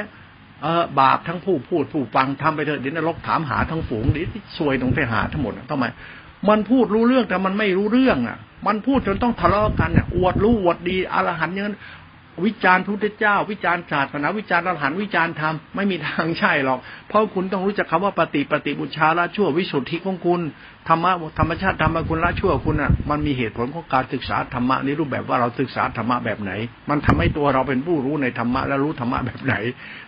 เออบาปทั้งผู้พูดผู้ฟังทำไปเถอะเดี๋ยวนรกถามหาทั้งฝูงเดี๋ยวซวยตรงไปหาทั้งหมดทำไมมันพูดรู้เรื่องแต่มันไม่รู้เรื่องอะ มันพูดจนต้องทะเลาะกันเนี่ยอวดรู้อวดดีอรหันอย่างนั้น วิจารณ์พุทธเจ้า วิจารณ์ศาสนาวิจารณ์อรหันต์วิจารณ์ธรรมไม่มีทางใช่หรอก เพราะคุณต้องรู้จักคำว่าปฏิปฏิบูชาละชั่ววิสุทธิของคุณธรรมะธรรมชาติธรรมคุณละชั่วคุณอะมันมีเหตุผลของการศึกษาธรรมะในรูปแบบว่าเราศึกษาธรรมะแบบไหน มันทำให้ตัวเราเป็นผู้รู้ในธรรมะและรู้ธรรมะแบบไหน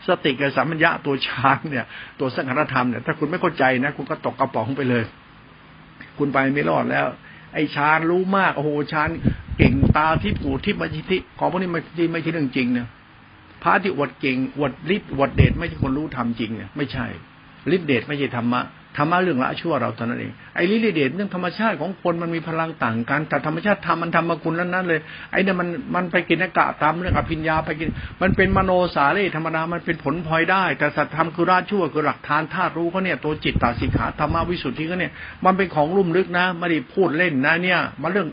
สติกับสัมมัญญะตัวฌานเนี่ย ตัวสังขารธรรมเนี่ยถ้าคุณไม่เข้าใจนะ คุณก็ตกกระป๋องไปเลย คุณไปไม่รอดแล้ว ไอ้ฌานรู้มากโอ้โหฌานเก่งตาที่ปูที่มาจิทิของพวกนี้ไม่ไม่ใช่เรื่องจริงเนี่ยพระที่อวดเก่งอวดฤทธิ์อวดเดชไม่ใช่คนรู้ทำจริงเนี่ยไม่ใช่ฤทธิ์เดชไม่ใช่ธรรมะ ธรรมะเรื่องละชั่วเราเท่านั้นเองไอ้ฤทธิ์เดชเรื่องธรรมชาติของคนมันมีพลังต่างกันแต่ธรรมชาติทำมันทำมาคุณนั้นนั้นเลยไอ้เนี่ยมันมันไปกินอากาศตามเรื่องอภิญญาไปกิน มันเป็นมโนสาเรธรรมดามันเป็นผลพลอยได้ แต่สัตธรรมคือราชั่วคือหลักฐานธาตุรู้เขาเนี่ยตัวจิตตาสิกขาธรรมวิสุทธิเขาเนี่ยมันเป็นของลุ่มลึกนะไม่ได้พูดเล่นนะเนี่ยมันเรื่อง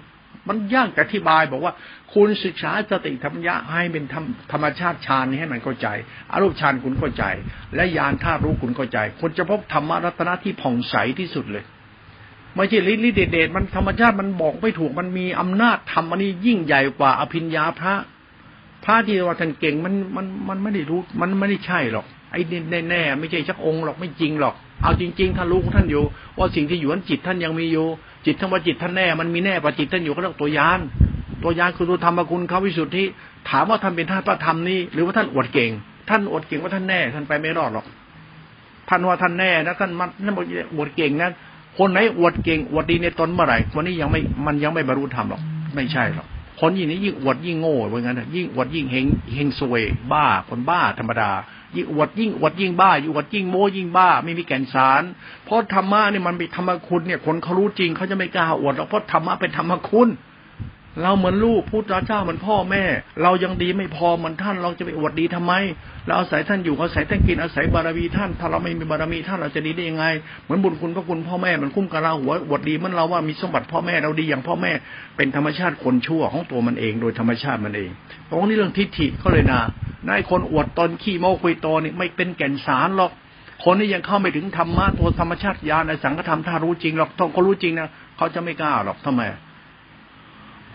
มันยากอธิบายบอกว่า คุณศึกษาสติธรรมยะให้เป็นธรรมชาติฌานนี้ให้มันเข้าใจ อารูปฌานคุณเข้าใจ และญาณธาตุรู้คุณเข้าใจคุณจะพบธรรมรัตนะที่ผ่องใสที่สุดเลยไม่ใช่ลิลิเดเดมันธรรมชาติมันบอกไม่ถูกมันมีอำนาจธรรมอันนี้ยิ่งใหญ่กว่าอภิญญาพระ พระที่ว่าท่านเก่งมันมันมันไม่ได้รู้มันไม่ได้ใช่หรอกไอ้แน่แน่ไม่ใช่ชักองค์หรอกไม่จริงหรอกเอาจริงๆท่านรู้ท่านอยู่ ว่าสิ่งที่อยู่นั้นจิตท่านยังมีอยู่ จิตทั้งว่าจิตท่านแน่ มันมีแน่ประจิตท่านอยู่ก็เรื่องตัวยาน ตัวยานคือตัวธรรมคุณเขาวิสุทธิ ถามว่าท่านเป็นท่านพระธรรมนี่หรือว่าท่านอวดเก่ง ท่านอวดเก่งว่าท่านแน่ ท่านไปไม่รอดหรอก ท่านว่าท่านแน่นะท่านมันท่านบอกอวดเก่งนะคนไหนอวดเก่งอวดดีในตนเมื่อไหร่วันนี้ยังไม่มันยังไม่บรรลุธรรมหรอก ไม่ใช่หรอกคนยิ่งนี้ยิ่งอวดยิ่งโง่ว่างั้นยิ่งอวดยิ่งเฮงเฮงซวย บ้า คนบ้าธรรมดา ยิ่งอวดยิ่งอวดยิ่งบ้าอยู่อวดยิ่งโม้ยิ่งบ้า ไม่มีแก่นสาร เพราะธรรมะเนี่ยมันเป็นธรรมคุณเนี่ยคนเขารู้จริงเขาจะไม่กล้าอวดหรอกเพราะธรรมะเป็นธรรมคุณ เราเหมือนลูกพูดเจ้าเหมือนพ่อแม่ เรายังดีไม่พอเหมือนท่านเราจะไปอวดดีทำไม เราอาศัยท่านอยู่อาศัยท่านกินอาศัยบารมีท่านถ้าเราไม่มีบารมีท่านเราจะดีได้ยังไง เหมือนบุญคุณพระคุณพ่อแม่มันคุ้มกับเราหัวอวดดีมันเราว่ามีสมบัติพ่อแม่เราดีอย่างพ่อแม่ เป็นธรรมชาติคนชั่วของตัวมันเองโดยธรรมชาติมันเอง ตรงนี้เรื่องทิฏฐิเขาเลยนะนายคนอวดตนขี้โม้คุยโตนี่ไม่เป็นแก่นสารหรอกคนที่ยังเข้าไม่ถึงธรรมะตัวธรรมชาติญาณในสังฆธรรมถ้ารู้จริงหรอกต้องเขารู้จริงนะเขาจะไม่กล้าหรอกทำไม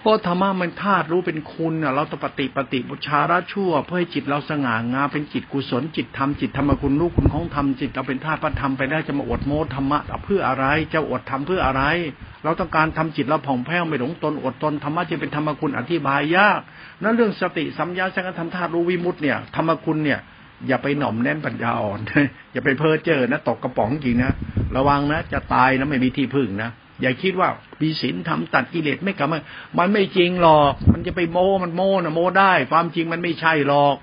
เพราะธรรมะมันธาตุรู้เป็นคุณเราตปฏิปฏิบูชาระชั่ว เพื่อให้จิตเราสง่างามเป็นจิตกุศลจิตธรรมจิตธรรมคุณรู้คุณของธรรมจิตเราเป็นธาตุพระธรรมไปได้จะมาอดโมธรรมะเพื่ออะไรจะอดธรรมเพื่ออะไร เราต้องการทำจิตเราผ่องแผ้วไม่หลงตนอดตนธรรมะจะเป็นธรรมคุณอธิบายยากนั่นเรื่องสติสัมยาสังฆธรรมธาตุรู้วิมุตเนี่ยธรรมคุณเนี่ยอย่าไปหน่อมแน่นปัญญาอ่อนอย่าไปเพ้อเจ้อนะตกกระป๋องจริงนะระวังนะจะตายนะไม่มีที่พึ่งนะ อย่าคิดว่ามีศีลทำตัดกิเลสไม่กลับมามันไม่จริงหรอก มันจะไปโม้มันโม้นะโม้ได้ ความจริงมันไม่ใช่หรอก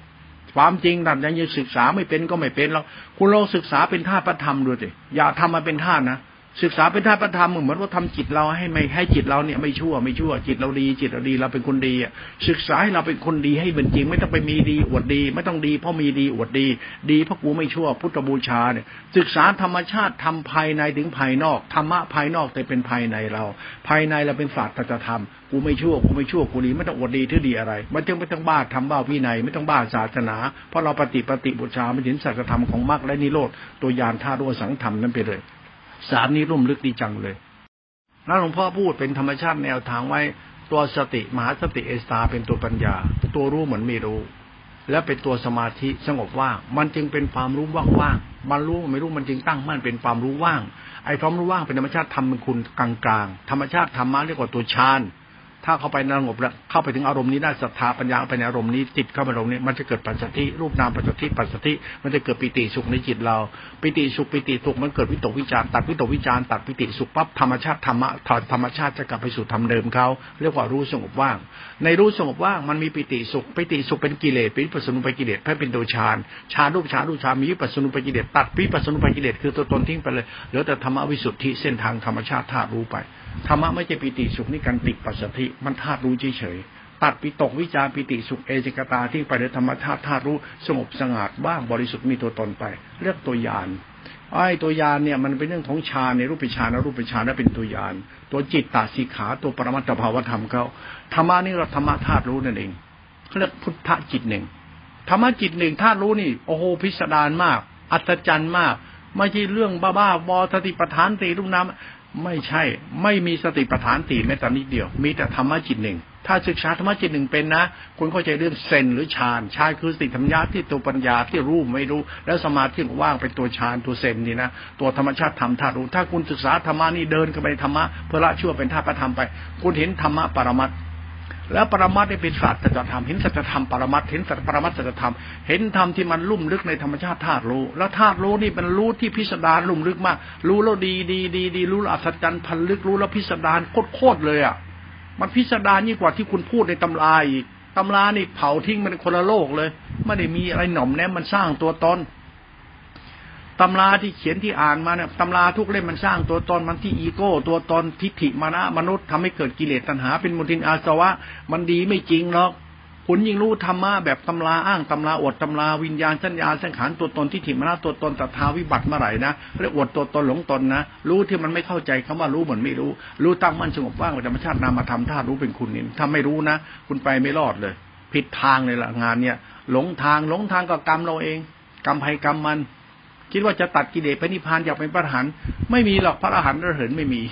ความจริงดันยังศึกษาไม่เป็นก็ไม่เป็นหรอกคุณลองศึกษาเป็นท่าประธรรมดูสิอย่าทำมาเป็นท่านะ ศึกษาเป็นท่าประธรรมเหมือนว่าทำจิตเราให้ไม่ให้จิตเราเนี่ยไม่ชั่วไม่ชั่ว จิตเราดี จิตเราดีเราเป็นคนดีอะศึกษาให้เราเป็นคนดีให้เป็นจริง ไม่ต้องไปมีดีอวดดี ไม่ต้องดีเพราะมีดีอวดดี ดีเพราะกูไม่ชั่ว พุทธบูชาเนี่ยศึกษาธรรมชาติทำภายในถึงภายนอกธรรมะภายนอกแต่เป็นภายในเรา ภายในเราเป็นศาสตร์ธรรมกูไม่ชั่วกูไม่ชั่วกูดีไม่ต้องอวดดีที่ดีอะไรไม่ต้องไม่ต้องบ้าทำบ้าวินัยไม่ต้องบ้าศาสนา เพราะเราปฏิปฏิบูชาไม่ถึงสัจธรรมของมรรคและนิโรธตัวยานท่ารัวสังธรรมนั้นไปเลย สามนี้ร่มลึกดีจังเลยแล้วหลวงพ่อพูดเป็นธรรมชาติแนวทางไว้ตัวสติมหาสติเอสตาเป็นตัวปัญญา ตัวรู้เหมือนไม่รู้ และเป็นตัวสมาธิสงบว่างมันจึงเป็นความรู้ว่างๆมันรู้ไม่รู้มันจึงตั้งมั่นเป็นความรู้ว่าง ไอ้ความรู้ว่างเป็นธรรมชาติทำเป็นคุณกลางๆธรรมชาติธรรมะเรียกว่าตัวฌาน ถ้าเข้าไปสงบแล้วเข้าไปถึงอารมณ์นี้ได้ศรัทธาปัญญาไปในอารมณ์นี้จิตเข้าไปอารมณ์นี้มันจะเกิดปัจจัยรูปนามปัจจัยปัจจัยมันจะเกิดปิติสุขในจิตเรา ปิติสุขปิติสุขมันเกิดวิตกวิจารตัดวิตกวิจารตัดปิติสุขปั๊บธรรมชาติธรรมะถอดธรรมชาติจะกลับไปสู่ธรรมเดิมเขาเรียกว่ารู้สงบว่างในรู้สงบว่างมันมีปิติสุขปิติสุขเป็นกิเลสเป็นวิปัสสนุปกิเลสให้เป็นตัวฌานฌานรูปฌานรูปฌานมีวิปัสสนุปกิเลสตัดวิปัสสนุปกิเลสคือตัวตนทิ้งไปเลยเหลือแต่ธรรมวิสุทธิเส้นทางธรรมชาติธาตุรู้ไปธรรมะไม่ใช่ปิติสุขนี่การติปัสสธิมันธาตุรู้เฉยตัดปิตกวิจารปิติสุขเอจิกตาที่ไปในธรรมธาตุธาตุรู้สงบสงัดบ้างบริสุทธิ์มีตัวตนไป เรียกตัวยาน ไอ้ตัวยานเนี่ยมันเป็นเรื่องของฌานในรูปฌานและรูปฌานนั่นเป็นตัวยานตัวจิตตาสีขาตัวปรมัตถภาวธรรมเขาธรรมะนี่เราธรรมะธาตุรู้นั่นเองเขาเรียกพุทธจิตหนึ่งธรรมะจิตหนึ่งธาตุรู้นี่โอ้โหพิสดารมาก อัศจรรย์มาก ไม่ใช่เรื่องบ้าๆบอสติปัฏฐานตีลูกน้ำไม่ใช่ ไม่มีสติปัฏฐานตีแม้แต่นิดเดียว มีแต่ธรรมะจิตหนึ่ง ถ้าศึกษาธรรมะจิตหนึ่งเป็นนะ คุณเข้าใจเรื่องเซนหรือฌานฌานคือสติธรรมญาที่ตัวปัญญาที่รู้ไม่รู้ แล้วสมาธิว่างเป็นตัวฌานตัวเซนนี่นะตัวธรรมชาติธรรมธาตุรู้ถ้าคุณศึกษาธรรมะนี่เดินกันไปธรรมะเพื่อละชั่วเป็นธาตุประธรรมไป คุณเห็นธรรมะปรมัตแล้วปรมัตได้เป็นศาสตร์สัจธรรมเห็นสัจธรรมปรมัตเห็นสัจปรมัตสัจธรรมเห็นธรรมที่มันลุ่มลึกในธรรมชาติธาตุรู้ แล้วธาตุรู้นี่เป็นรู้ที่พิสดารลุ่มลึกมาก รู้แล้วดีดีดีดีรู้แล้วอัศจรรย์พันลึกรู้แล้วพิสดารโคตรโคตรเลยอะ มันพิสดารยิ่งกว่าที่คุณพูดในตำราอีกตำรานี่เผาทิ้งมันคนละโลกเลยไม่ได้มีอะไรหน่อมแนมมันสร้างตัวตนตำราที่เขียนที่อ่านมาเนี่ยตำราทุกเล่มมันสร้างตัวตนมันที่อีโก้ ตัวตนทิฏฐิมานะมนุษย์ทำให้เกิดกิเลสตัณหา เป็นมลทินอาสวะ มันดีไม่จริงหรอก คุณยิ่งรู้ธรรมะแบบตำราอ้างตำราอดตำราวิญญาณสัญญาสังขารตัวตนที่ถิมานะตัวตนตถาวิบัติเมื่อไหร่นะเรียกอดตัวตนหลงตนนะ รู้ที่มันไม่เข้าใจคำว่ารู้เหมือนไม่รู้ รู้ตั้งมั่นสงบว่างธรรมชาตินามธรรมธาตุรู้เป็นคุณนี่ถ้าไม่รู้นะ คุณไปไม่รอดเลย ผิดทางเลยละงานเนี่ย หลงทางหลงทางก็กรรมเราเอง กรรมภัยกรรมมัน คิดว่าจะตัดกิเลสไปนิพพานอยากเป็นพระอรหันต์ไม่มีหรอกพระอรหันต์ราเห็นไม่มี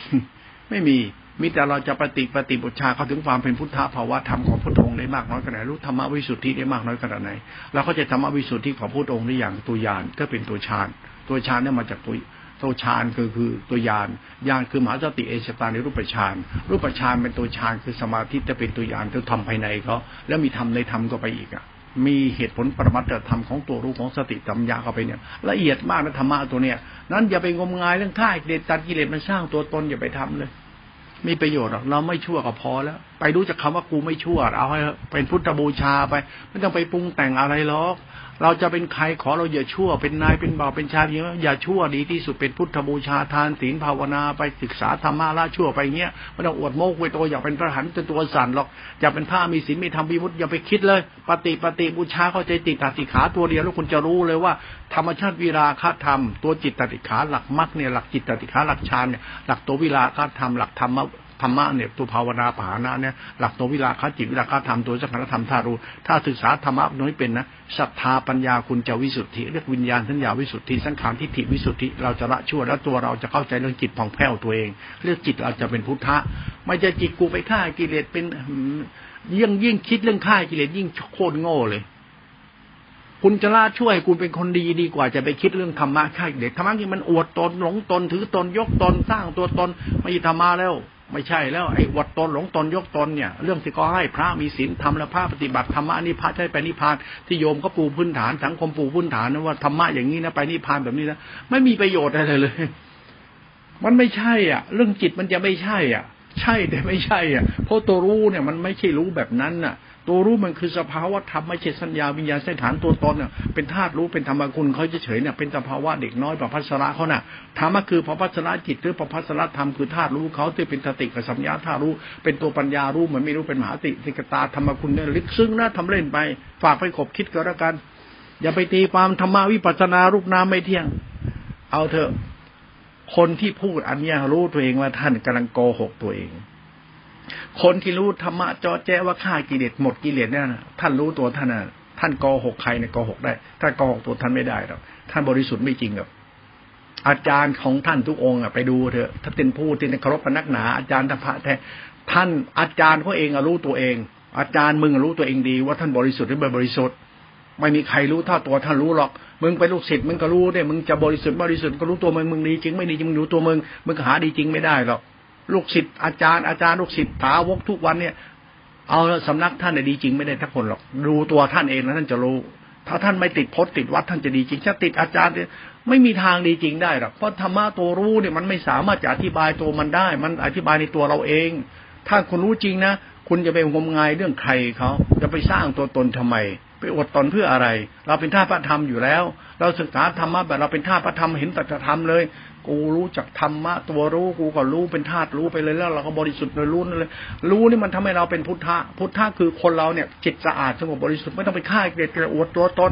ไม่มี มีแต่เราจะปฏิปฏิบูชาเขาถึงความเป็นพุทธภาวะธรรมของพระองค์ได้มากน้อยขนาดไหนรู้ธรรมวิสุทธิได้มากน้อยขนาดไหนเราก็จะธรรมวิสุทธิของพระองค์ได้อย่างตัวยานก็เป็นตัวฌานตัวฌานเนี่ยมาจากตัวตัวฌานคือคือตัวยานยานคือมหาสติเอชตาในรูปฌานรูปฌานเป็นตัวฌานคือสมาธิจะเป็นตัวยานคือทำภายในเขาแล้วมีธรรมในธรรมก็ไปอีกอะมีเหตุผลปรมัตถธรรมของตัวรู้ของสติสัมยาเข้าไปเนี่ยละเอียดมากนะธรรมะตัวเนี้ยนั้นอย่าไปงมงายเรื่องข่าเด็ดตัดกิเลสมันสร้างตัวตนอย่าไปทำเลย มีประโยชน์หรอกเราไม่ชั่วก็พอแล้วไปรู้จักคาว่ากูไม่ชั่ว เอาให้เป็นพุทธบูชาไป ไม่ต้องไปปรุงแต่งอะไรหรอก เราจะเป็นใครขอเราอย่าชั่ว เป็นนายเป็นบ่าวเป็นชายอย่างนี้อย่าชั่วดีที่สุดเป็นพุทธบูชาทานศีลภาวนาไปศึกษาธรรมะละชั่วไปเงี้ยไม่ต้องอวดโม้ไว้ตัวอยากเป็นพระหันตัวสั่นหรอกอยากเป็นพระมีศีลมีธรรมวิมุตติอย่าไปคิดเลย ปฏิปฏิบูชาเข้าใจติตติขาตัวเดียวแล้วคุณจะรู้เลยว่า ธรรมชาติวิราคธรรม ตัวจิตตติขาหลักมรรคเนี่ยหลักจิตตติขาหลักฌานเนี่ยหลักตัววิราคธรรมหลักธรรมธ รรมะเนี่ยตัวภาวนาปหานะเนี่ยหลักตัววิลาคจิตวิลาคธรรมตัวสังขารธรรมธารุถ้าศึกษาธรรมะน้อยเป็นนะศรัทธาปัญญาคุณจะวิสุทธิเรียกวิญญาณสัญญาวิสุทธิสังขารทิฏฐิวิสุทธิเราจะละชั่วแล้วตัวเราจะเข้าใจเรื่องจิตผ่องแผ้วตัวเอง เรื่องจิตเราจะเป็นพุทธะไม่จะจิตกูไปฆ่ากิเลสเป็นยิ่งยิ่งคิดเรื่องฆ่ากิเลสยิ่งโคตรโง่เลยคุณจะละช่วยคุณเป็นคนดีดีกว่าจะไปคิดเรื่องธรรมะฆ่าเด็กธรรมะที่มันอวดตนหลงตนถือตนยกตนสร้างตัวตนไม่ธรรมะแล้ว ไม่ใช่แล้วไอ้วดตนหลงตนยกตนเนี่ย เรื่องที่ก็ให้พระมีศีลทำและพระปฏิบัติธรรมะนี่พระใช้ไปนิพพานที่โยมก็ปูพื้นฐานสังคมปูพื้นฐานนะว่าธรรมะอย่างนี้นะไปนิพพานแบบนี้นะไม่มีประโยชน์อะไรเลย มันไม่ใช่อะ เรื่องจิตมันจะไม่ใช่ อะ ใช่แต่ไม่ใช่ อะเพราะตัวรู้เนี่ย มันไม่ใช่รู้แบบนั้นอะ ตัวรู้มันคือสภาวะธรรมไม่ใช่สัญญาวิญญาณเส้นฐานตัวตนเนี่ยเป็นธาตุรู้เป็นธรรมคุณเขาเฉยเนี่ยเป็นสภาวะเด็กน้อยประพัสระเขาน่ะธรรมะคือประพัสระจิตหรือประพัสระธรรมคือธาตุรู้เขาที่เป็นสติกับสัญญาธาตุรู้ เป็นตัวปัญญารู้เหมือนไม่รู้เป็นมหาติสิกตาธรรมคุณเนี่ยลึกซึ้งนะทำเล่นไป ฝากไปขบคิดก็แล้วกัน อย่าไปตีความธรรมวิปัสนารูปนามไม่เที่ยง เอาเถอะคนที่พูดอันนี้รู้ตัวเองว่าท่านกำลังโกหกตัวเอง คนที่รู้ธรรมะจอแจ้ว่าฆ่ากิเลสหมดกิเลสเนี่ยนะท่านรู้ตัวท่านนะท่านโกหกใครเนี่ยโกหกได้ ถ้าโกหกตัวท่านไม่ได้หรอกท่านบริสุทธิ์ไม่จริงหรอกอาจารย์ของท่านทุกองค์อะไปดูเถอะถ้าเป็นผู้ที่เคารพพนักหนา อาจารย์ธรรมะแท้ท่านอาจารย์เขาเองรู้ตัวเอง อาจารย์มึงรู้ตัวเองดี ว่าท่านบริสุทธิ์หรือไม่บริสุทธิ์ไม่มีใครรู้เท่าตัวท่านรู้หรอก มึงเป็นลูกศิษย์มึงก็รู้ได้มึงจะบริสุทธิ์บริสุทธิ์ก็รู้ตัวมึงมึงดีจริงไม่ดีจริงมึงรู้ตัวมึงมึงหาดีจริงไม่ได้หรอก ลูกศิษย์อาจารย์อาจารย์ลูกศิษย์ถาวกทุกวันเนี่ย เอาสำนักท่านดีจริงไม่ได้ทักคนหรอกดูตัวท่านเองแล้วท่านจะรู้ ถ้าท่านไม่ติดพจน์ติดวัดท่านจะดีจริงถ้าติดอาจารย์ ไม่มีทางดีจริงได้หรอกเพราะธรรมะตัวรู้เนี่ยมันไม่สามารถจะอธิบายตัวมันได้ มันอธิบายในตัวเราเอง ถ้าคุณรู้จริงนะคุณจะไปงมงายเรื่องใครเขาจะไปสร้างตัวตนทำไม ไปอดตนเพื่ออะไร เราเป็นท่าพระธรรมอยู่แล้ว เราศึกษาธรรมะแบบเราเป็นท่าพระธรรมเห็นตัจธรรมเลย กูรู้จักธรรมะตัวรู้กูก็รู้เป็นธาตุรู้ไปเลยแล้ว เราก็บริสุทธิ์เลยรู้นั่นเลย รู้นี่มันทำให้เราเป็นพุทธะพุทธะคือคนเราเนี่ยจิตสะอาดสงบบริสุทธิ์ไม่ต้องไปฆ่าเกลียดกระอวดตัวตน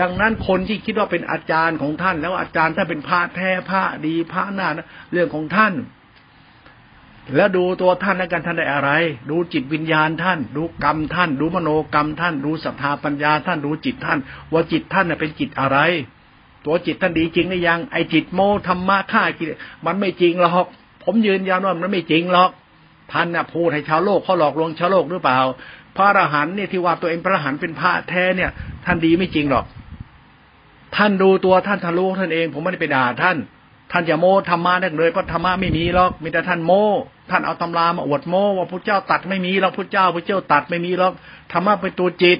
ดังนั้นคนที่คิดว่าเป็นอาจารย์ของท่าน แล้วอาจารย์ถ้าเป็นพระแท้พระดีพระหน้านะเรื่องของท่าน แล้วดูตัวท่านในการท่านได้อะไร ดูจิตวิญญาณท่าน ดูกรรมท่าน ดูมโนกรรมท่าน ดูศรัทธาปัญญาท่าน ดูจิตท่าน ว่าจิตท่านเป็นจิตอะไร ตัวจิตท่านดีจริงหรือยัง ไอจิตโมธรรมะฆ่ากิเลสมันไม่จริงหรอก ผมยืนยันว่ามันไม่จริงหรอก ท่านน่ะพูดให้ชาวโลกเขาหลอกลวงชาวโลกหรือเปล่า พระอรหันต์เนี่ยที่ว่าตัวเองพระอรหันต์เป็นพระแท้เนี่ย ท่านดีไม่จริงหรอก ท่านดูตัวท่านทะลุท่านเอง ผมไม่ได้ไปด่าท่าน ท่านอย่าโมธรรมะได้เลยเพราะธรรมะไม่มีหรอก มีแต่ท่านโม ท่านเอาตำรามาอวดโมว่าพระเจ้าตัดไม่มีหรอกพระเจ้าพระเจ้าตัดไม่มีหรอก ธรรมะเป็นตัวจิต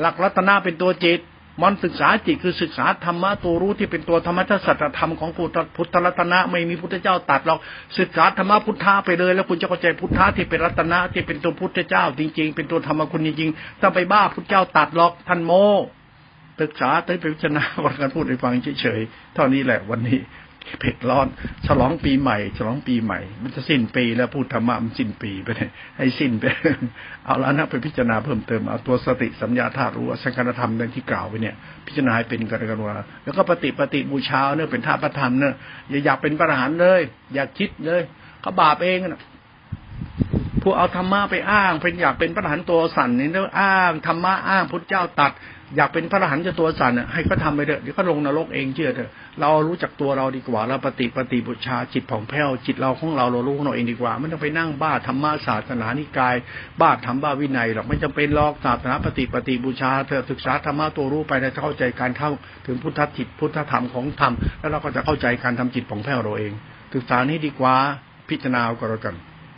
หลักรัตนะเป็นตัวจิต มันศึกษาจิตคือศึกษาธรรมะตัวรู้ที่เป็นตัวธรรมชาติสัจธรรมของพุทธพุทธรัตนะไม่มีพุทธเจ้าตัดหรอกศึกษาธรรมะพุทธะไปเลย แล้วคุณจะเข้าใจพุทธะที่เป็นรัตนะที่เป็นตัวพุทธเจ้า จริง ๆ เป็นตัวธรรมคุณจริงๆถ้าไปบ้าพุทธเจ้าตัดหรอกท่านโมศึกษาเต้ไปพิจารณาวันกันพูดให้ฟังเฉยๆเท่านี้แหละวันนี้ เผ็ดร้อน ฉลองปีใหม่ ฉลองปีใหม่ มันจะสิ้นปีแล้วพูดธรรมะมันสิ้นปีไปเลยให้สิ้นไป เอาแล้วนะไปพิจารณาเพิ่มเติมเอาตัวสติสัญญาธาตุรู้สังฆธรรมดังที่กล่าวไปเนี่ย พิจารณาให้เป็นกันกันว่าแล้วก็ปฏิปฏิบูชาเนี่ยเป็นธาตุประธรรมเนี่ยอย่าอยากเป็นประหารเลย อยากคิดเลยเขาบาปเองนะพวกเอาธรรมะไปอ้าง เป็นอยากเป็นพระหันตัวสั่นนี่แล้วอ้างธรรมะอ้างพุทธเจ้าตัด อยากเป็นพระอรหันต์จะตัวสั่นให้เขาทาไปเถอะเดี๋ยวก็ลงนรกเองเชื่อเถอะเรารู้จักตัวเราดีกว่าเราปฏิปฏิบูชาจิตผ่องแผ้วจิตเราของเราเรารู้ของเราเองดีกว่าไม่ต้องไปนั่งบ้าธรรมะศาสนานิกาย บ้าธรรมบ้าวินัยหรอกไม่จำเป็นหรอกศาสนาปฏิปฏิบูชาเธอะศึกษาธรรมะตัวรู้ไปแล้วจะเข้าใจการเข้าถึงพุทธจิตพุทธธรรมของธรรมแล้วเราก็จะเข้าใจการทำจิตผ่องแผ้วเราเองศึกษานี้ดีกว่าพิจารณาเอาก็แล้วกัน